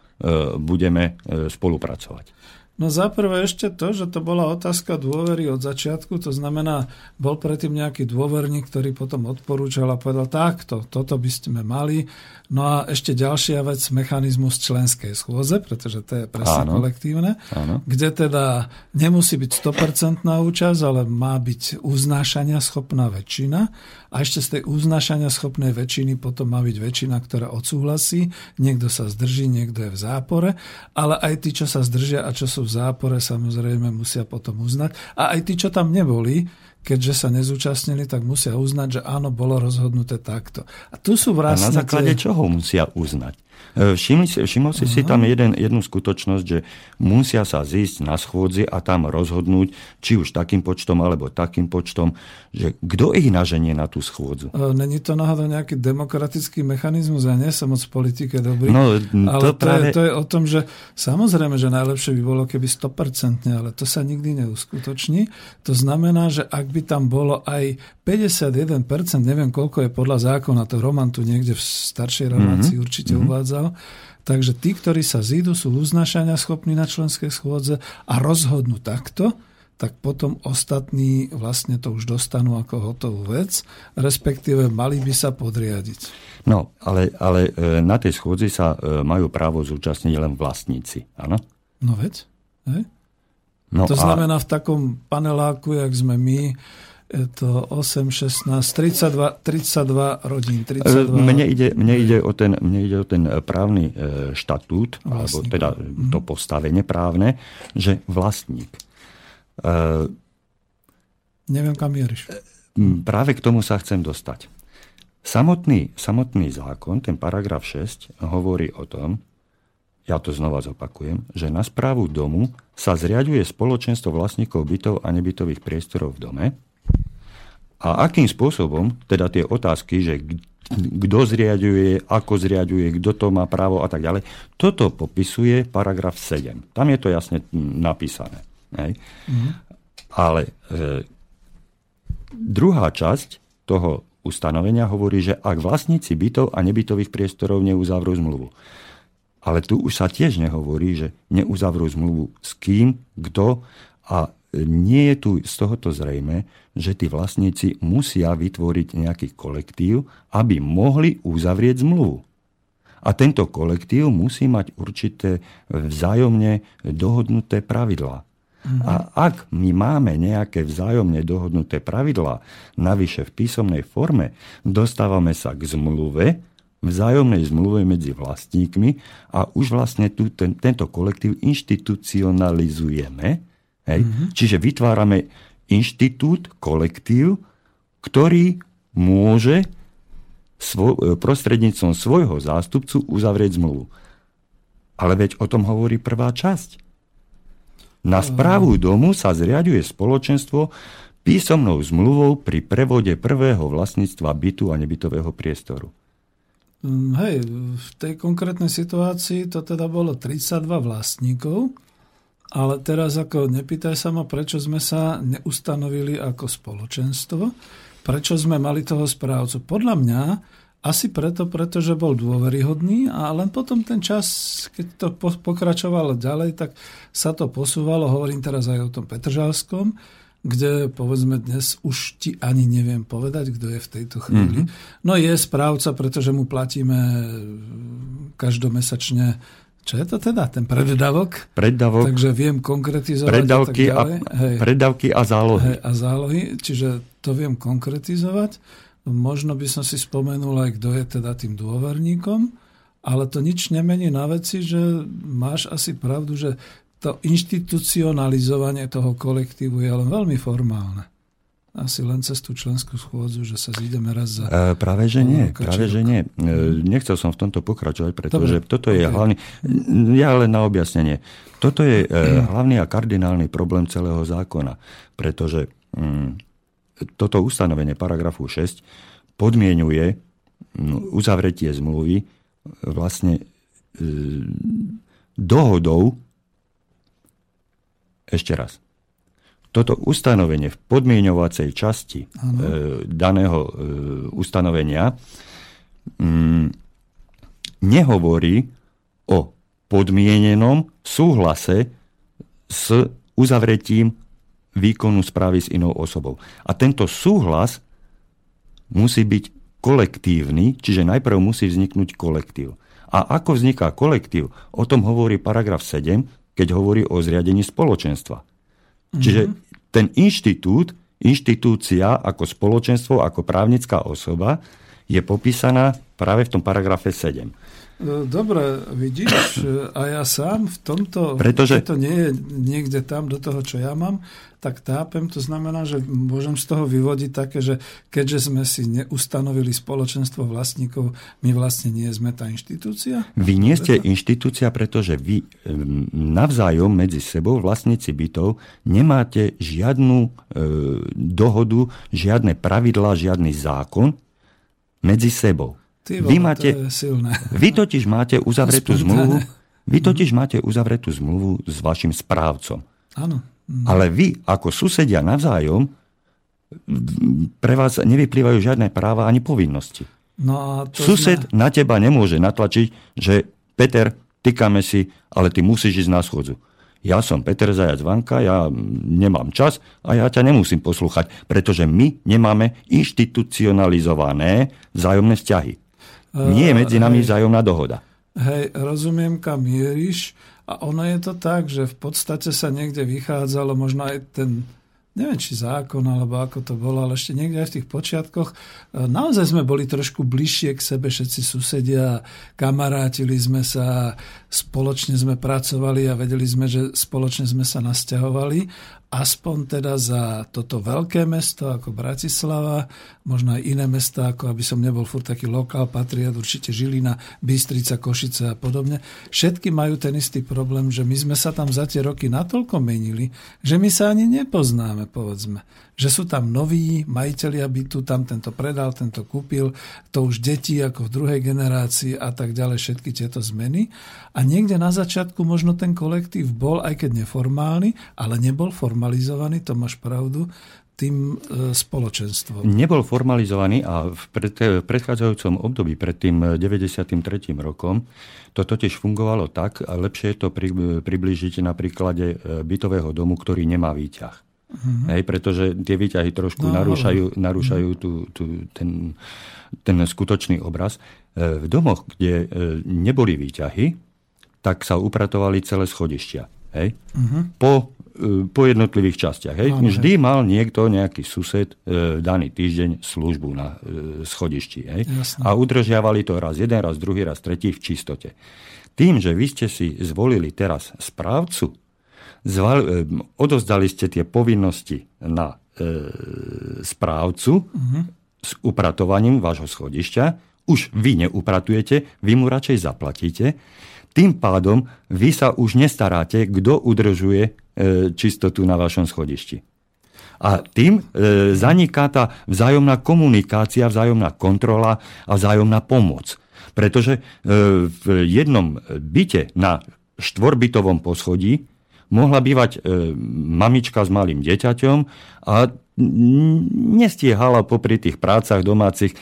budeme e, spolupracovať. No zaprvé ešte to, že to bola otázka dôvery od začiatku, to znamená, bol predtým nejaký dôverník, ktorý potom odporúčal a povedal, takto, toto by ste mali. No a ešte ďalšia vec, mechanizmus členskej schôze, pretože to je presne áno, kolektívne, áno. kde teda nemusí byť 100% účasť, ale má byť uznášania schopná väčšina a ešte z tej uznášania schopnej väčšiny potom má byť väčšina, ktorá odsúhlasí, niekto sa zdrží, niekto je v zápore, ale aj tí, čo sa zdržia a čo sú v zápore, samozrejme musia potom uznať. A aj tí, čo tam neboli, keďže sa nezúčastnili, tak musia uznať, že áno, bolo rozhodnuté takto. A tu sú vlastne... A na základe tie... čoho musia uznať? E, všimli všimol si uh-huh. si tam jeden, jednu skutočnosť, že musia sa zísť na schôdzi a tam rozhodnúť, či už takým počtom alebo takým počtom, že kto ich naženie na tú schôdzu. E, není to náhodou nejaký demokratický mechanizmus? Ja nie som moc v politike dobrý. No, ale to, práve... je, to je o tom, že samozrejme, že najlepšie by bolo, keby 100%, ale to sa nikdy neuskutoční. To znamená, že ak by tam bolo aj 51%, neviem koľko je podľa zákona, to Roman tu niekde v staršej relácii mm-hmm. určite mm-hmm. uvádzal, povedal. Takže tí, ktorí sa zídu, sú uznášania schopní na členskej schôdze a rozhodnú takto, tak potom ostatní vlastne to už dostanú ako hotovú vec, respektíve mali by sa podriadiť. No, ale, ale e, na tej schôdzi sa e, majú právo zúčastniť len vlastníci, áno? No veď, hej? No to a... znamená v takom paneláku, jak sme my, to 8, 16, 32, 32 rodín. 32... Mne, ide, mne, ide o ten, mne ide o ten právny e, štatút, vlastník. alebo teda mm. to postavenie právne, že vlastník. E, Neviem, kam mieríš. Práve k tomu sa chcem dostať. Samotný, samotný zákon, ten paragraf 6, hovorí o tom, ja to znova zopakujem, že na správu domu sa zriaduje spoločenstvo vlastníkov bytov a nebytových priestorov v dome, a akým spôsobom, teda tie otázky, že kto zriaduje, ako zriaduje, kto to má právo a tak ďalej, toto popisuje paragraf 7. Tam je to jasne napísané. Hej. Mm. Ale e, druhá časť toho ustanovenia hovorí, že ak vlastníci bytov a nebytových priestorov neuzavrú zmluvu. Ale tu už sa tiež nehovorí, že neuzavrú zmluvu s kým, kto a nie je tu z tohoto zrejme, že tí vlastníci musia vytvoriť nejaký kolektív, aby mohli uzavrieť zmluvu. A tento kolektív musí mať určité vzájomne dohodnuté pravidlá. Mm-hmm. A ak my máme nejaké vzájomne dohodnuté pravidlá, navyše v písomnej forme, dostávame sa k zmluve, vzájomnej zmluve medzi vlastníkmi a už vlastne tu ten, tento kolektív inštitucionalizujeme. Hej? Mm-hmm. Čiže vytvárame inštitút, kolektív, ktorý môže svo, prostredníctvom svojho zástupcu uzavrieť zmluvu. Ale veď o tom hovorí prvá časť. Na správu domu sa zriaduje spoločenstvo písomnou zmluvou pri prevode prvého vlastníctva bytu a nebytového priestoru. Mm, hej, v tej konkrétnej situácii to teda bolo 32 vlastníkov, ale teraz ako nepýtaj sa ma, prečo sme sa neustanovili ako spoločenstvo, prečo sme mali toho správcu. Podľa mňa asi preto, pretože bol dôveryhodný a len potom ten čas, keď to pokračovalo ďalej, tak sa to posúvalo. Hovorím teraz aj o tom Petržalskom, kde povedzme dnes už ti ani neviem povedať, kto je v tejto chvíli. Mm-hmm. No je správca, pretože mu platíme každomesačne čo je to teda? Ten preddavok? Preddavok. Takže viem konkretizovať preddavky a, tak a, Hej. preddavky a zálohy. Hej, a zálohy, čiže to viem konkretizovať. Možno by som si spomenul aj, kto je teda tým dôverníkom, ale to nič nemení na veci, že máš asi pravdu, že to inštitucionalizovanie toho kolektívu je len veľmi formálne. Asi len cez tú členskú schôdzu, že sa zídeme raz za... E, práve, že nie. Práve, že nie. E, nechcel som v tomto pokračovať, pretože Dobre. toto je okay. hlavný... Ja len na objasnenie. Toto je e, hlavný a kardinálny problém celého zákona, pretože mm, toto ustanovenie paragrafu 6 podmienuje no, uzavretie zmluvy vlastne e, dohodou ešte raz toto ustanovenie v podmienovacej časti e, daného e, ustanovenia mm, nehovorí o podmienenom súhlase s uzavretím výkonu správy s inou osobou. A tento súhlas musí byť kolektívny, čiže najprv musí vzniknúť kolektív. A ako vzniká kolektív? O tom hovorí paragraf 7, keď hovorí o zriadení spoločenstva. Čiže mhm. ten inštitút, inštitúcia ako spoločenstvo, ako právnická osoba je popísaná práve v tom paragrafe 7. Dobre, vidíš, a ja sám v tomto, Pretože... to nie je niekde tam do toho, čo ja mám, tak tápem, to znamená, že môžem z toho vyvodiť také, že keďže sme si neustanovili spoločenstvo vlastníkov, my vlastne nie sme tá inštitúcia? Vy nie ste inštitúcia, pretože vy navzájom medzi sebou, vlastníci bytov, nemáte žiadnu e, dohodu, žiadne pravidlá, žiadny zákon medzi sebou. Ty vy, máte, to silné. vy totiž máte uzavretú zmluvu, vy totiž máte uzavretú zmluvu s vašim správcom. Áno. Mm. Ale vy, ako susedia navzájom, pre vás nevyplývajú žiadne práva ani povinnosti. No a to Sused sme... na teba nemôže natlačiť, že Peter, tykáme si, ale ty musíš ísť na schodzu. Ja som Peter Zajac Vanka, ja nemám čas a ja ťa nemusím poslúchať, pretože my nemáme inštitucionalizované vzájomné vzťahy. Nie je medzi nami hej, vzájomná dohoda. Hej, rozumiem, kam mieríš. A ono je to tak, že v podstate sa niekde vychádzalo, možno aj ten, neviem či zákon, alebo ako to bolo, ale ešte niekde aj v tých počiatkoch, e, naozaj sme boli trošku bližšie k sebe, všetci susedia, kamarátili sme sa, spoločne sme pracovali a vedeli sme, že spoločne sme sa nasťahovali aspoň teda za toto veľké mesto ako Bratislava, možno aj iné mesta, ako aby som nebol furt taký lokál, patriot, určite Žilina, Bystrica, Košice a podobne. Všetky majú ten istý problém, že my sme sa tam za tie roky natoľko menili, že my sa ani nepoznáme, povedzme že sú tam noví majiteľia bytu, tam tento predal, tento kúpil, to už deti ako v druhej generácii a tak ďalej, všetky tieto zmeny. A niekde na začiatku možno ten kolektív bol, aj keď neformálny, ale nebol formalizovaný, to máš pravdu, tým e, spoločenstvom. Nebol formalizovaný a v, pred, v predchádzajúcom období, pred tým 93. rokom, to totiž fungovalo tak, a lepšie je to pri, približiť na príklade e, bytového domu, ktorý nemá výťah. Mm-hmm. Hej, pretože tie výťahy trošku no, narúšajú, narúšajú tú, tú, ten, ten skutočný obraz. E, v domoch, kde e, neboli výťahy, tak sa upratovali celé schodištia. Hej? Mm-hmm. Po po jednotlivých častiach. Hej? Áno, Vždy hej. mal niekto, nejaký sused, e, daný týždeň službu na e, schodišti. Hej? A udržiavali to raz jeden, raz druhý, raz tretí v čistote. Tým, že vy ste si zvolili teraz správcu, zval, e, odozdali ste tie povinnosti na e, správcu uh-huh. s upratovaním vášho schodišťa, už vy neupratujete, vy mu radšej zaplatíte, tým pádom vy sa už nestaráte, kto udržuje e, čistotu na vašom schodišti. A tým e, zaniká tá vzájomná komunikácia, vzájomná kontrola a vzájomná pomoc. Pretože e, v jednom byte na štvorbytovom poschodí mohla bývať e, mamička s malým deťaťom a nestiehala popri tých prácach domácich e,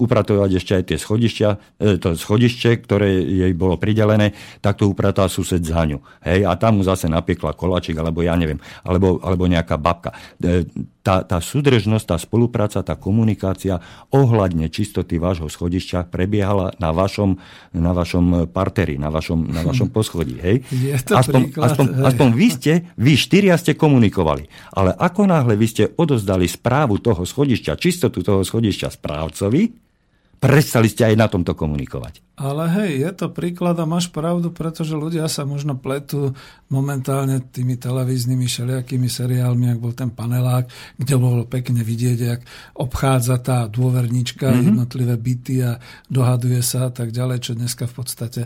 upratovať ešte aj tie schodišťa, e, to schodišče, ktoré jej bolo pridelené, tak to upratá sused za ňu. Hej, a tam mu zase napiekla kolačik, alebo ja neviem, alebo, alebo nejaká babka. E, tá, tá súdržnosť, tá spolupráca, tá komunikácia ohľadne čistoty vášho schodišťa prebiehala na vašom, na vašom parteri, na vašom, na vašom poschodí. Hej? Aspoň, príklad, aspoň, hej. aspoň vy ste, vy štyria ste komunikovali. Ale ako náhle vy ste odozdali správu toho schodišťa, čistotu toho schodišťa správcovi, prestali ste aj na tomto komunikovať. Ale hej, je to príklad a máš pravdu, pretože ľudia sa možno pletú momentálne tými televíznymi všelijakými seriálmi, ak bol ten panelák, kde bolo pekne vidieť, jak obchádza tá dôvernička mm-hmm. jednotlivé byty a dohaduje sa a tak ďalej, čo dneska v podstate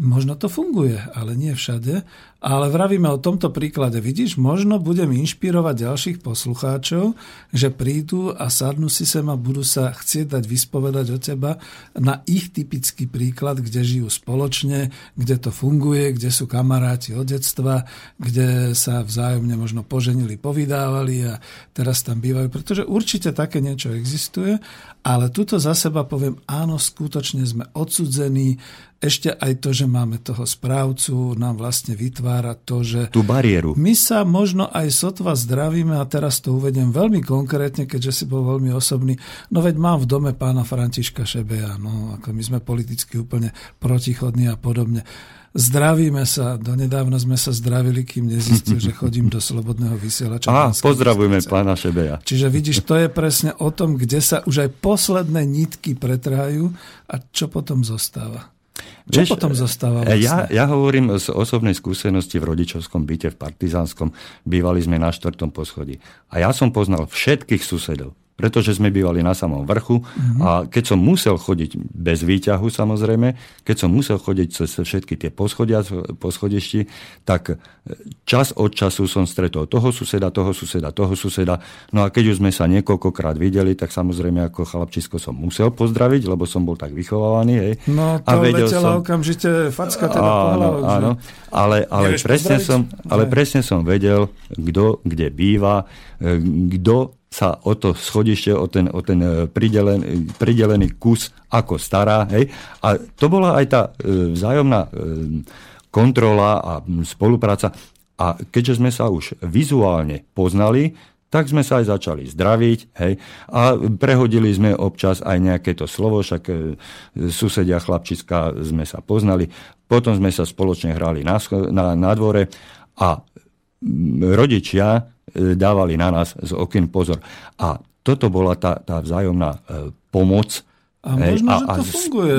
možno to funguje, ale nie všade. Ale vravíme o tomto príklade. Vidíš, možno budem inšpirovať ďalších poslucháčov, že prídu a sadnú si sem a budú sa chcieť dať vyspovedať o teba na ich typický príklad, kde žijú spoločne, kde to funguje, kde sú kamaráti od detstva, kde sa vzájomne možno poženili, povydávali a teraz tam bývajú. Pretože určite také niečo existuje, ale tuto za seba poviem, áno, skutočne sme odsudzení, ešte aj to, že máme toho správcu, nám vlastne vytvára to, že... Tú bariéru. My sa možno aj sotva zdravíme a teraz to uvedem veľmi konkrétne, keďže si bol veľmi osobný. No veď mám v dome pána Františka Šebeja, no ako my sme politicky úplne protichodní a podobne. Zdravíme sa, donedávna sme sa zdravili, kým nezistil, že chodím do Slobodného vysielača. Á, pozdravujeme pána Šebeja. Čiže vidíš, to je presne o tom, kde sa už aj posledné nitky pretrhajú a čo potom zostáva. Čo Vieš, potom zostáva vlastne? Ja, ja hovorím z osobnej skúsenosti v rodičovskom byte v Partizánskom. Bývali sme na štvrtom poschodí. A ja som poznal všetkých susedov pretože sme bývali na samom vrchu uh-huh. a keď som musel chodiť bez výťahu samozrejme, keď som musel chodiť cez všetky tie poschodia, poschodišti, tak čas od času som stretol toho suseda, toho suseda, toho suseda. No a keď už sme sa niekoľkokrát videli, tak samozrejme ako chlapčisko som musel pozdraviť, lebo som bol tak vychovávaný. Hej. No to a vedel som... okamžite facka teda áno, pohľadu, áno, ale, ale, presne som, ale presne som vedel, kto kde býva, e, kto sa o to schodište, o ten, o ten e, pridelený, pridelený kus ako stará. Hej? A to bola aj tá e, vzájomná e, kontrola a spolupráca. A keďže sme sa už vizuálne poznali, tak sme sa aj začali zdraviť hej, a prehodili sme občas aj nejaké to slovo, však susedia chlapčiska sme sa poznali, potom sme sa spoločne hrali na, na, na dvore a rodičia E, dávali na nás z okien pozor. A toto bola tá, tá vzájomná e, pomoc. A možno, a, že to a... funguje.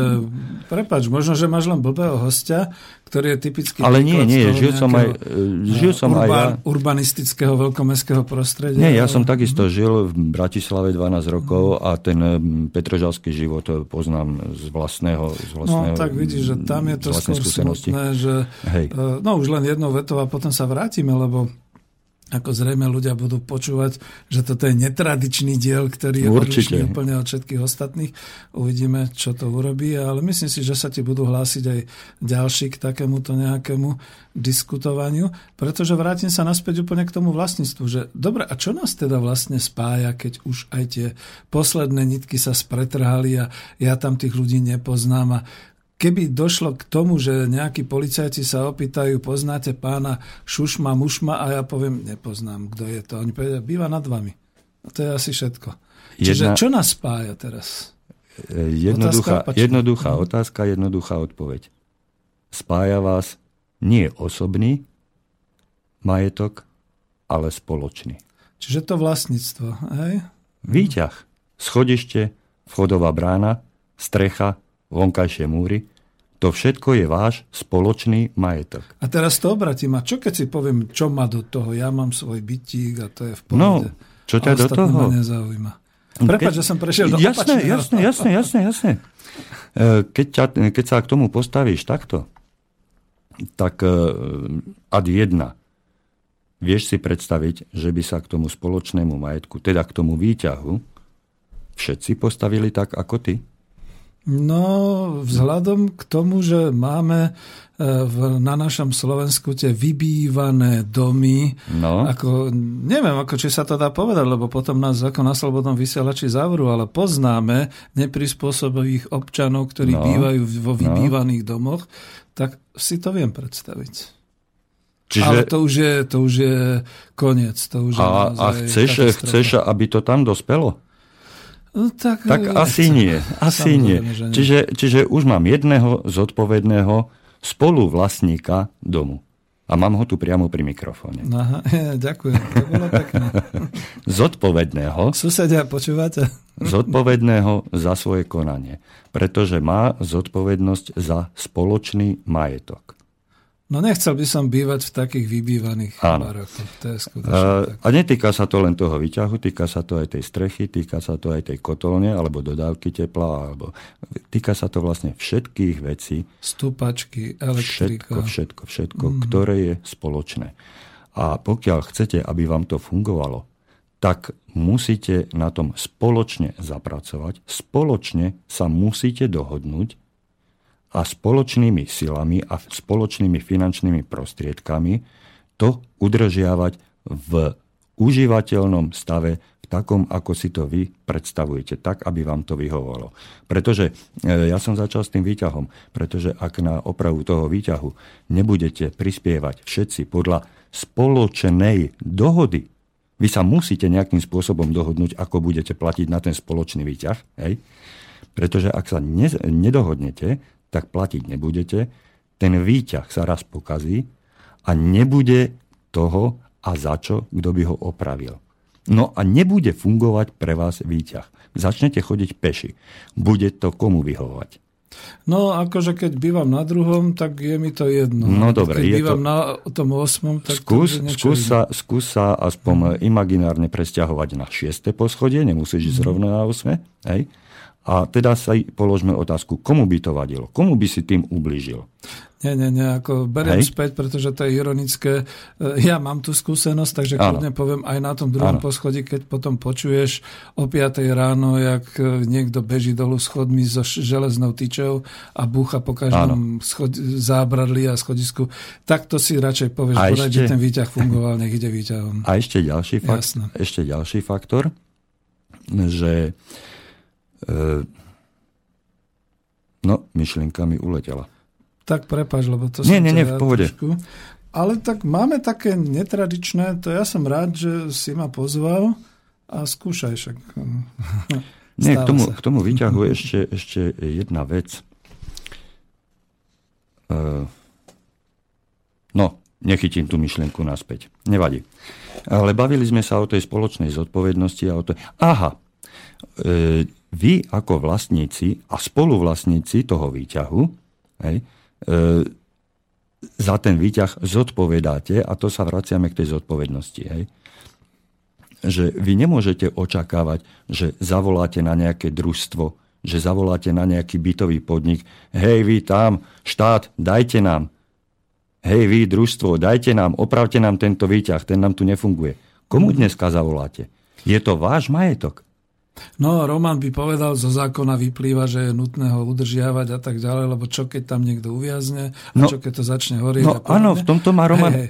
Prepač, možno, že máš len blbého hostia, ktorý je typický... Ale nie, nie, žil som aj, e, žil som urban, aj ja. urbanistického veľkomestského prostredia. Nie, ja som takisto žil v Bratislave 12 rokov a ten petržalský život poznám z vlastného, z no, vlastného No tak vidíš, že tam je to skôr smutné, že Hej. no už len jednou vetou a potom sa vrátime, lebo ako zrejme ľudia budú počúvať, že toto je netradičný diel, ktorý je odlišný úplne od všetkých ostatných. Uvidíme, čo to urobí, ale myslím si, že sa ti budú hlásiť aj ďalší k takémuto nejakému diskutovaniu, pretože vrátim sa naspäť úplne k tomu vlastníctvu, že dobre, a čo nás teda vlastne spája, keď už aj tie posledné nitky sa spretrhali a ja tam tých ľudí nepoznám a keby došlo k tomu, že nejakí policajci sa opýtajú, poznáte pána Šušma, Mušma a ja poviem, nepoznám, kto je to. Oni povedia, býva nad vami. A to je asi všetko. Jedna... Čiže čo nás spája teraz? Jednoduchá otázka, jednoduchá mhm. otázka, jednoduchá odpoveď. Spája vás nie osobný, majetok, ale spoločný. Čiže to vlastníctvo, hej? Výťah, schodište, vchodová brána, strecha, vonkajšie múry, to všetko je váš spoločný majetok. A teraz to obratím. A čo keď si poviem, čo má do toho? Ja mám svoj bytík a to je v No, pohode. čo ťa do toho? ma nezaujíma. Prepač, Keď- že som prešiel do jasné, jasné, jasné, jasné, jasné. E, Keď, ťa, keď sa k tomu postavíš takto, tak e, ad jedna, vieš si predstaviť, že by sa k tomu spoločnému majetku, teda k tomu výťahu, všetci postavili tak ako ty? No, vzhľadom k tomu, že máme e, v, na našom Slovensku tie vybývané domy, No. ako, neviem, ako či sa to dá povedať, lebo potom nás ako na slobodnom vysielači zavrú, ale poznáme neprispôsobových občanov, ktorí No. bývajú vo vybývaných domoch, tak si to viem predstaviť. Čiže, Ale to už je, to už je koniec. To už je a, chceš, chceš, aby to tam dospelo? No, tak, Tak asi nie. Asi nie. Nie. Čiže, čiže už mám jedného zodpovedného spoluvlastníka domu. A mám ho tu priamo pri mikrofóne. Aha, ďakujem, to bolo pekné. Zodpovedného, Susedia, počúvate? zodpovedného za svoje konanie. Pretože má zodpovednosť za spoločný majetok. No nechcel by som bývať v takých vybývaných barokoch. To je skutočne A, tak. a netýka sa to len toho výťahu, týka sa to aj tej strechy, týka sa to aj tej kotolne, alebo dodávky tepla, alebo týka sa to vlastne všetkých vecí, Stúpačky, všetko, elektrika. všetko, všetko, mm. ktoré je spoločné. A pokiaľ chcete, aby vám to fungovalo, tak musíte na tom spoločne zapracovať, spoločne sa musíte dohodnúť a spoločnými silami a spoločnými finančnými prostriedkami to udržiavať v užívateľnom stave, v takom, ako si to vy predstavujete, tak, aby vám to vyhovovalo. Pretože e, ja som začal s tým výťahom, pretože ak na opravu toho výťahu nebudete prispievať všetci podľa spoločnej dohody, vy sa musíte nejakým spôsobom dohodnúť, ako budete platiť na ten spoločný výťah, hej? pretože ak sa ne, nedohodnete, tak platiť nebudete, ten výťah sa raz pokazí a nebude toho a za čo, kto by ho opravil. No a nebude fungovať pre vás výťah. Začnete chodiť peši. Bude to komu vyhovovať? No, akože keď bývam na druhom, tak je mi to jedno. No Keď dobre, je bývam to- na tom osmom, tak Skús, to skús, sa, skús sa aspoň imaginárne presťahovať na šieste poschodie, nemusíš ísť zrovna na osme. Hej? A teda sa položme otázku, komu by to vadilo? Komu by si tým ublížil? Nie, nie, nie, ako beriem Hej. späť, pretože to je ironické. E, Ja mám tú skúsenosť, takže Áno. kľudne poviem aj na tom druhom Áno. poschodí, keď potom počuješ o 5 ráno, jak e, niekto beží dolu schodmi so železnou tyčou a búcha po každom schod- zábradli a schodisku, tak to si radšej povieš, A bodaj, že ešte- ten výťah fungoval, nech ide výťahom. A ešte ďalší, fakt, ešte ďalší faktor, že no, myšlienka mi uletela. Tak prepáč, lebo to Nie, som nie, nie, v pohode. trošku- Ale tak máme také netradičné, to ja som rád, že si ma pozval a skúšaj však. Nie, k tomu, sa. k tomu výťahu ešte, ešte jedna vec. E, no, nechytím tú myšlienku naspäť. Nevadí. Ale bavili sme sa o tej spoločnej zodpovednosti a o to... Aha, e, vy ako vlastníci a spoluvlastníci toho výťahu hej, e, za ten výťah zodpovedáte a to sa vraciame k tej zodpovednosti. Hej že vy nemôžete očakávať, že zavoláte na nejaké družstvo, že zavoláte na nejaký bytový podnik, hej vy tam, štát, dajte nám, hej vy družstvo, dajte nám, opravte nám tento výťah, ten nám tu nefunguje. Komu dneska zavoláte? Je to váš majetok. No, Roman by povedal, zo zákona vyplýva, že je nutné ho udržiavať a tak ďalej, lebo čo keď tam niekto uviazne, a No, čo keď to začne horieť. No áno, v tomto má Roman... Hej,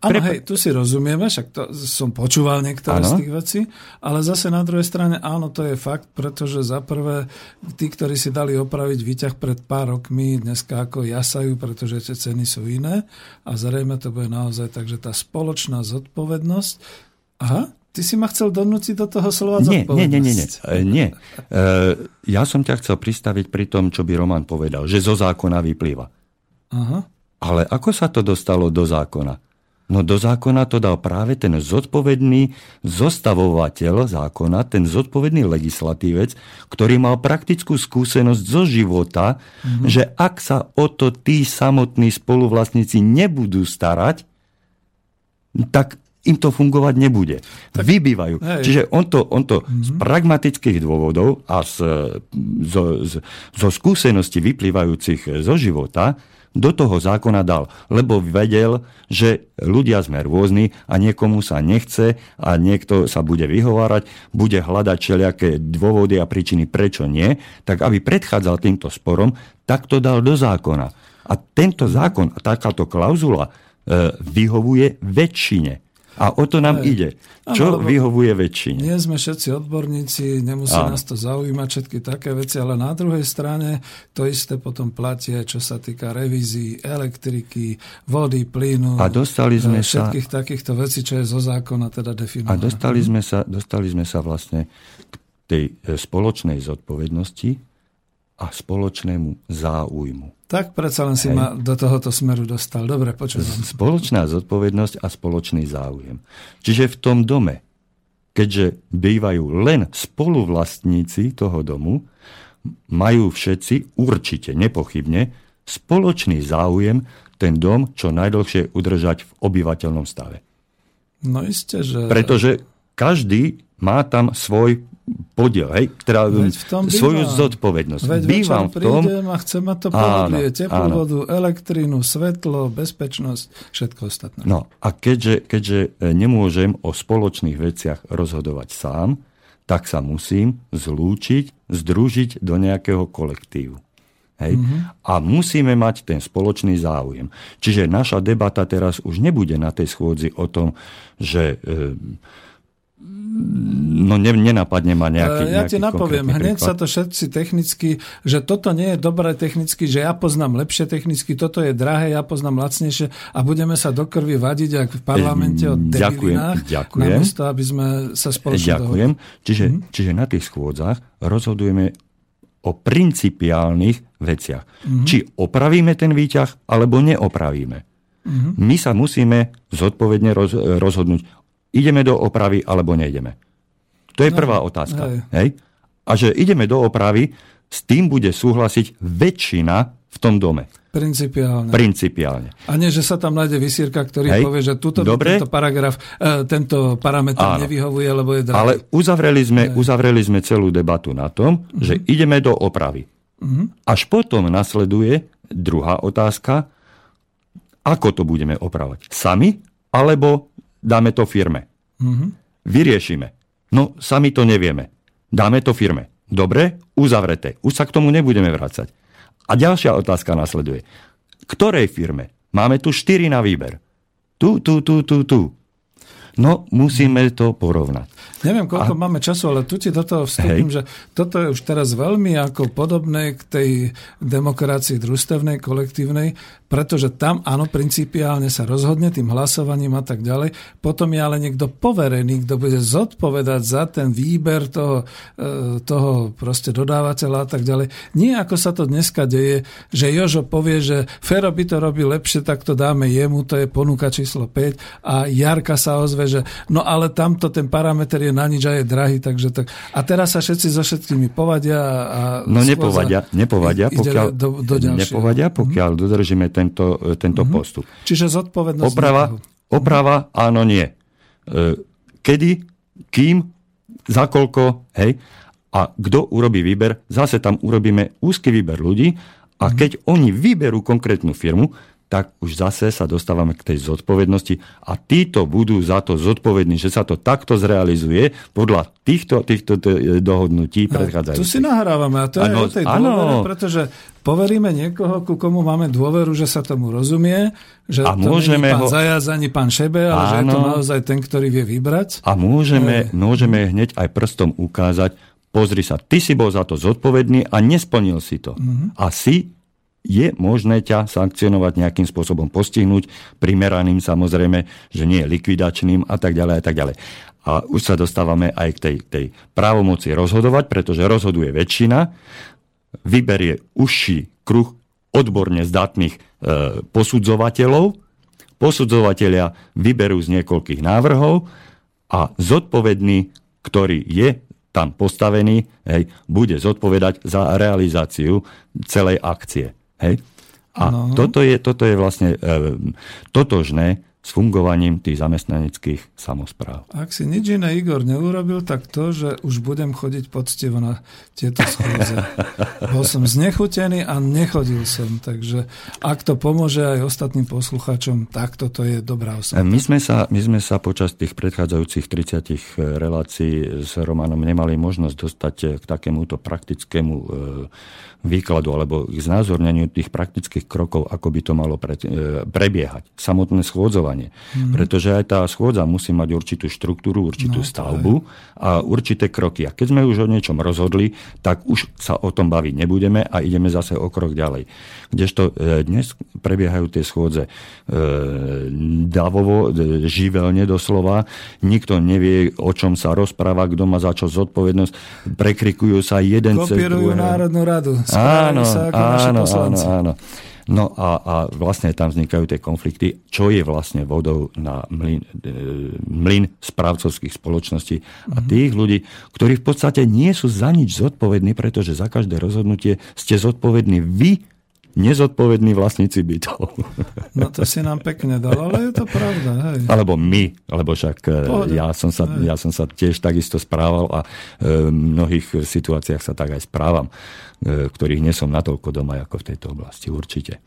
Áno, Prepa- hej, tu si rozumieme, však to som počúval niektoré Áno. z tých vecí, ale zase na druhej strane áno, to je fakt, pretože za prvé tí, ktorí si dali opraviť výťah pred pár rokmi, dneska ako jasajú, pretože tie ceny sú iné a zrejme to bude naozaj tak, že tá spoločná zodpovednosť... Aha, ty si ma chcel donúciť do toho slova Nie, nie, nie, nie. nie. E, nie. E, ja som ťa chcel pristaviť pri tom, čo by Roman povedal, že zo zákona vyplýva. Aha. Ale ako sa to dostalo do zákona? No do zákona to dal práve ten zodpovedný zostavovateľ zákona, ten zodpovedný legislatívec, ktorý mal praktickú skúsenosť zo života, mm-hmm. že ak sa o to tí samotní spoluvlastníci nebudú starať, tak im to fungovať nebude. Tak, Vybývajú. Hej. Čiže on to, on to mm-hmm. z pragmatických dôvodov a z, zo, z, zo skúseností vyplývajúcich zo života do toho zákona dal, lebo vedel, že ľudia sme rôzni a niekomu sa nechce a niekto sa bude vyhovárať, bude hľadať všelijaké dôvody a príčiny, prečo nie, tak aby predchádzal týmto sporom, tak to dal do zákona. A tento zákon takáto klauzula e, vyhovuje väčšine. A o to nám Aj. ide. Čo ano, vyhovuje väčšine? Nie sme všetci odborníci, nemusí Áno. nás to zaujímať, všetky také veci, ale na druhej strane to isté potom platie, čo sa týka revízií, elektriky, vody, plynu. A dostali sme všetkých sa... takýchto vecí, čo je zo zákona teda definované. A dostali sme sa, dostali sme sa vlastne k tej e, spoločnej zodpovednosti, a spoločnému záujmu. Tak predsa len si Hej. ma do tohoto smeru dostal. Dobre, počujem. Spoločná zodpovednosť a spoločný záujem. Čiže v tom dome, keďže bývajú len spoluvlastníci toho domu, majú všetci určite, nepochybne, spoločný záujem ten dom čo najdlhšie udržať v obyvateľnom stave. No isté, že... Pretože každý má tam svoj podiel, hej, teda Veď v tom svoju bývam. zodpovednosť. Veď bývam v tom. a chcem mať to pohodlie, teplú áno. vodu, elektrínu, svetlo, bezpečnosť, všetko ostatné. No a keďže, keďže e, nemôžem o spoločných veciach rozhodovať sám, tak sa musím zlúčiť, združiť do nejakého kolektívu. Hej? Mm-hmm. A musíme mať ten spoločný záujem. Čiže naša debata teraz už nebude na tej schôdzi o tom, že e, no ne, nenapadne ma nejaký Ja ti napoviem, hneď príklad. sa to všetci technicky, že toto nie je dobré technicky, že ja poznám lepšie technicky, toto je drahé, ja poznám lacnejšie a budeme sa do krvi vadiť, ak v parlamente o debilinách, ďakujem, namiesto, aby sme sa spoločne Ďakujem. Čiže, hmm. čiže na tých schôdzach rozhodujeme o principiálnych veciach. Mm-hmm. Či opravíme ten výťah, alebo neopravíme. Mm-hmm. My sa musíme zodpovedne roz, rozhodnúť ideme do opravy alebo nejdeme. To je no, prvá otázka. Hej. Hej? A že ideme do opravy, s tým bude súhlasiť väčšina v tom dome. Principiálne. Principiálne. A nie, že sa tam nájde vysírka, ktorý Hej. povie, že tuto, Dobre. tento paragraf, e, tento parametr Áno. nevyhovuje, lebo je drahý. Ale uzavreli sme, uzavreli sme celú debatu na tom, uh-huh. že ideme do opravy. Uh-huh. Až potom nasleduje druhá otázka, ako to budeme opravať. Sami alebo dáme to firme. Mm-hmm. Vyriešime. No, sami to nevieme. Dáme to firme. Dobre, uzavreté. Už sa k tomu nebudeme vrácať. A ďalšia otázka nasleduje. Ktorej firme? Máme tu štyri na výber. Tu, tu, tu, tu, tu. No, musíme to porovnať. Neviem, koľko a... máme času, ale tu ti do toho vstúpim, Hej. že toto je už teraz veľmi ako podobné k tej demokracii družstevnej, kolektívnej, pretože tam, áno, principiálne sa rozhodne tým hlasovaním a tak ďalej. Potom je ale niekto poverený, kto bude zodpovedať za ten výber toho, e, toho proste dodávateľa a tak ďalej. Nie ako sa to dneska deje, že Jožo povie, že Fero by to robí lepšie, tak to dáme jemu, to je ponuka číslo 5 a Jarka sa ozve, že no ale tamto ten parameter je na nič a je drahý, takže tak. A teraz sa všetci so všetkými povadia a... No nepovadia, nepovadia, pokiaľ, do, do nepovadia, pokiaľ mm-hmm. dodržíme tento, tento mm-hmm. postup. Čiže zodpovednosť... Oprava, oprava áno, nie. E, kedy, kým, za koľko, hej, a kto urobí výber, zase tam urobíme úzky výber ľudí a mhm. keď oni vyberú konkrétnu firmu, tak už zase sa dostávame k tej zodpovednosti a títo budú za to zodpovední, že sa to takto zrealizuje podľa týchto, týchto dohodnutí predchádzajúcich. Tu si nahrávame a to ano, je o tej dôvere, pretože poveríme niekoho, ku komu máme dôveru, že sa tomu rozumie, že a to môžeme pán ho... Zajac ani pán Šebe, ale ano, že je to naozaj ten, ktorý vie vybrať. A môžeme, e... môžeme hneď aj prstom ukázať, pozri sa, ty si bol za to zodpovedný a nesplnil si to. Mm-hmm. A si je možné ťa sankcionovať nejakým spôsobom postihnúť, primeraným samozrejme, že nie likvidačným a tak ďalej a tak ďalej. A už sa dostávame aj k tej, tej právomoci rozhodovať, pretože rozhoduje väčšina, vyberie užší kruh odborne zdatných e, posudzovateľov, posudzovateľia vyberú z niekoľkých návrhov a zodpovedný, ktorý je tam postavený, hej, bude zodpovedať za realizáciu celej akcie. Hej. A no. toto, je, toto je vlastne e, totožné s fungovaním tých zamestnaneckých samozpráv. Ak si nič iné Igor neurobil, tak to, že už budem chodiť poctivo na tieto schôdze. Bol som znechutený a nechodil som, takže ak to pomôže aj ostatným poslucháčom, tak toto je dobrá osnota. My sme, sa, my sme sa počas tých predchádzajúcich 30 relácií s Romanom nemali možnosť dostať k takémuto praktickému e, výkladu alebo k znázorneniu tých praktických krokov, ako by to malo pre, e, prebiehať. Samotné schôdzovanie. Mm-hmm. Pretože aj tá schôdza musí mať určitú štruktúru, určitú no, stavbu a určité kroky. A keď sme už o niečom rozhodli, tak už sa o tom baviť nebudeme a ideme zase o krok ďalej. Kdežto e, dnes prebiehajú tie schôdze e, davovo, e, živelne doslova. Nikto nevie, o čom sa rozpráva, kto má za čo zodpovednosť. Prekrikujú sa jeden cez druhého. Národnú radu áno, sa ako áno, áno, áno. No a, a vlastne tam vznikajú tie konflikty, čo je vlastne vodou na mlyn, e, mlyn správcovských spoločností a mhm. tých ľudí, ktorí v podstate nie sú za nič zodpovední, pretože za každé rozhodnutie ste zodpovední vy, nezodpovední vlastníci bytov. No to si nám pekne dal, ale je to pravda. Hej. Alebo my, lebo však e, ja som, sa, ja som sa tiež takisto správal a e, v mnohých situáciách sa tak aj správam, e, ktorých nie som natoľko doma ako v tejto oblasti, určite.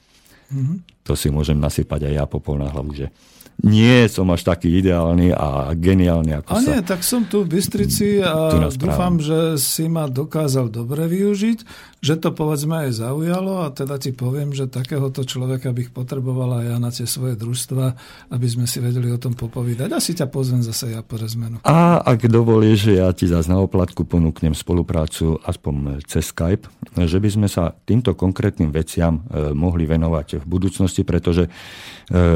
Mm-hmm. To si môžem nasypať aj ja popol na hlavu, že nie som až taký ideálny a geniálny ako a sa... nie, tak som tu v Bystrici a dúfam, že si ma dokázal dobre využiť, že to povedzme aj zaujalo a teda ti poviem, že takéhoto človeka bych potrebovala ja na tie svoje družstva, aby sme si vedeli o tom popovídať. Asi ťa pozvem zase ja po zmenu. A ak dovolíš, ja ti zase na oplatku ponúknem spoluprácu aspoň cez Skype, že by sme sa týmto konkrétnym veciam e, mohli venovať v budúcnosti, pretože e,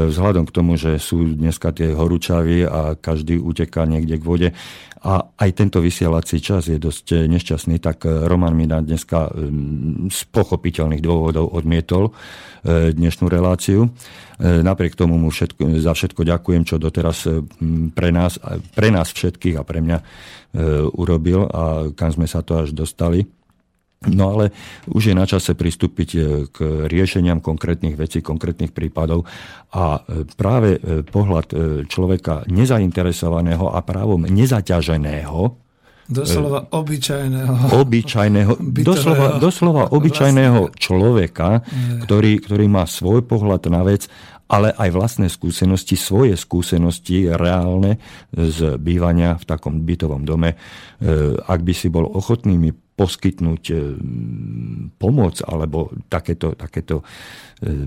vzhľadom k tomu, že sú dneska tie horúčavy a každý uteká niekde k vode, a aj tento vysielací čas je dosť nešťastný, tak Roman mi na dneska z pochopiteľných dôvodov odmietol dnešnú reláciu. Napriek tomu mu všetko, za všetko ďakujem, čo doteraz pre nás, pre nás všetkých a pre mňa urobil a kam sme sa to až dostali. No ale už je na čase pristúpiť e, k riešeniam konkrétnych vecí, konkrétnych prípadov. A e, práve e, pohľad človeka nezainteresovaného a právom nezaťaženého, Doslova obyčajného. Obyčajného, doslova, doslova obyčajného človeka, ktorý, ktorý má svoj pohľad na vec, ale aj vlastné skúsenosti, svoje skúsenosti reálne z bývania v takom bytovom dome. Ak by si bol ochotný mi poskytnúť eh, pomoc alebo takéto, takéto eh,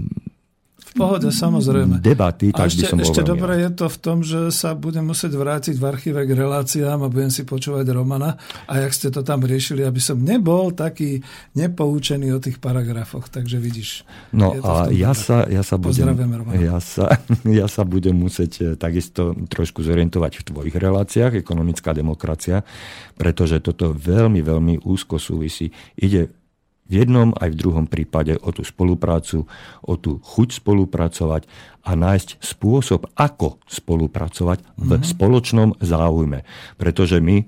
v pohode, samozrejme. Debaty, tak ešte, by som Ešte dobre je to v tom, že sa budem musieť vrátiť v archíve k reláciám a budem si počúvať Romana. A jak ste to tam riešili, aby som nebol taký nepoučený o tých paragrafoch. Takže vidíš. No a ja sa, ja, sa budem, ja, sa, ja sa budem musieť eh, takisto trošku zorientovať v tvojich reláciách, ekonomická demokracia, pretože toto veľmi, veľmi úzko súvisí. Ide v jednom aj v druhom prípade o tú spoluprácu, o tú chuť spolupracovať a nájsť spôsob, ako spolupracovať v mm-hmm. spoločnom záujme. Pretože my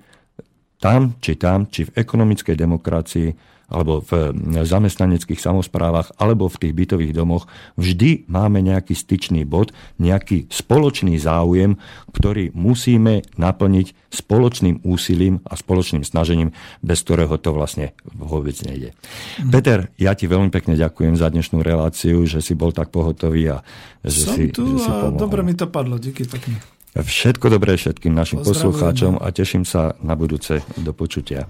tam, či tam, či v ekonomickej demokracii alebo v zamestnaneckých samozprávach, alebo v tých bytových domoch, vždy máme nejaký styčný bod, nejaký spoločný záujem, ktorý musíme naplniť spoločným úsilím a spoločným snažením, bez ktorého to vlastne vôbec nejde. Mm. Peter, ja ti veľmi pekne ďakujem za dnešnú reláciu, že si bol tak pohotový a že Som si, tu že si a dobre mi to padlo, díky pekne. Všetko dobré všetkým našim poslucháčom a teším sa na budúce do počutia.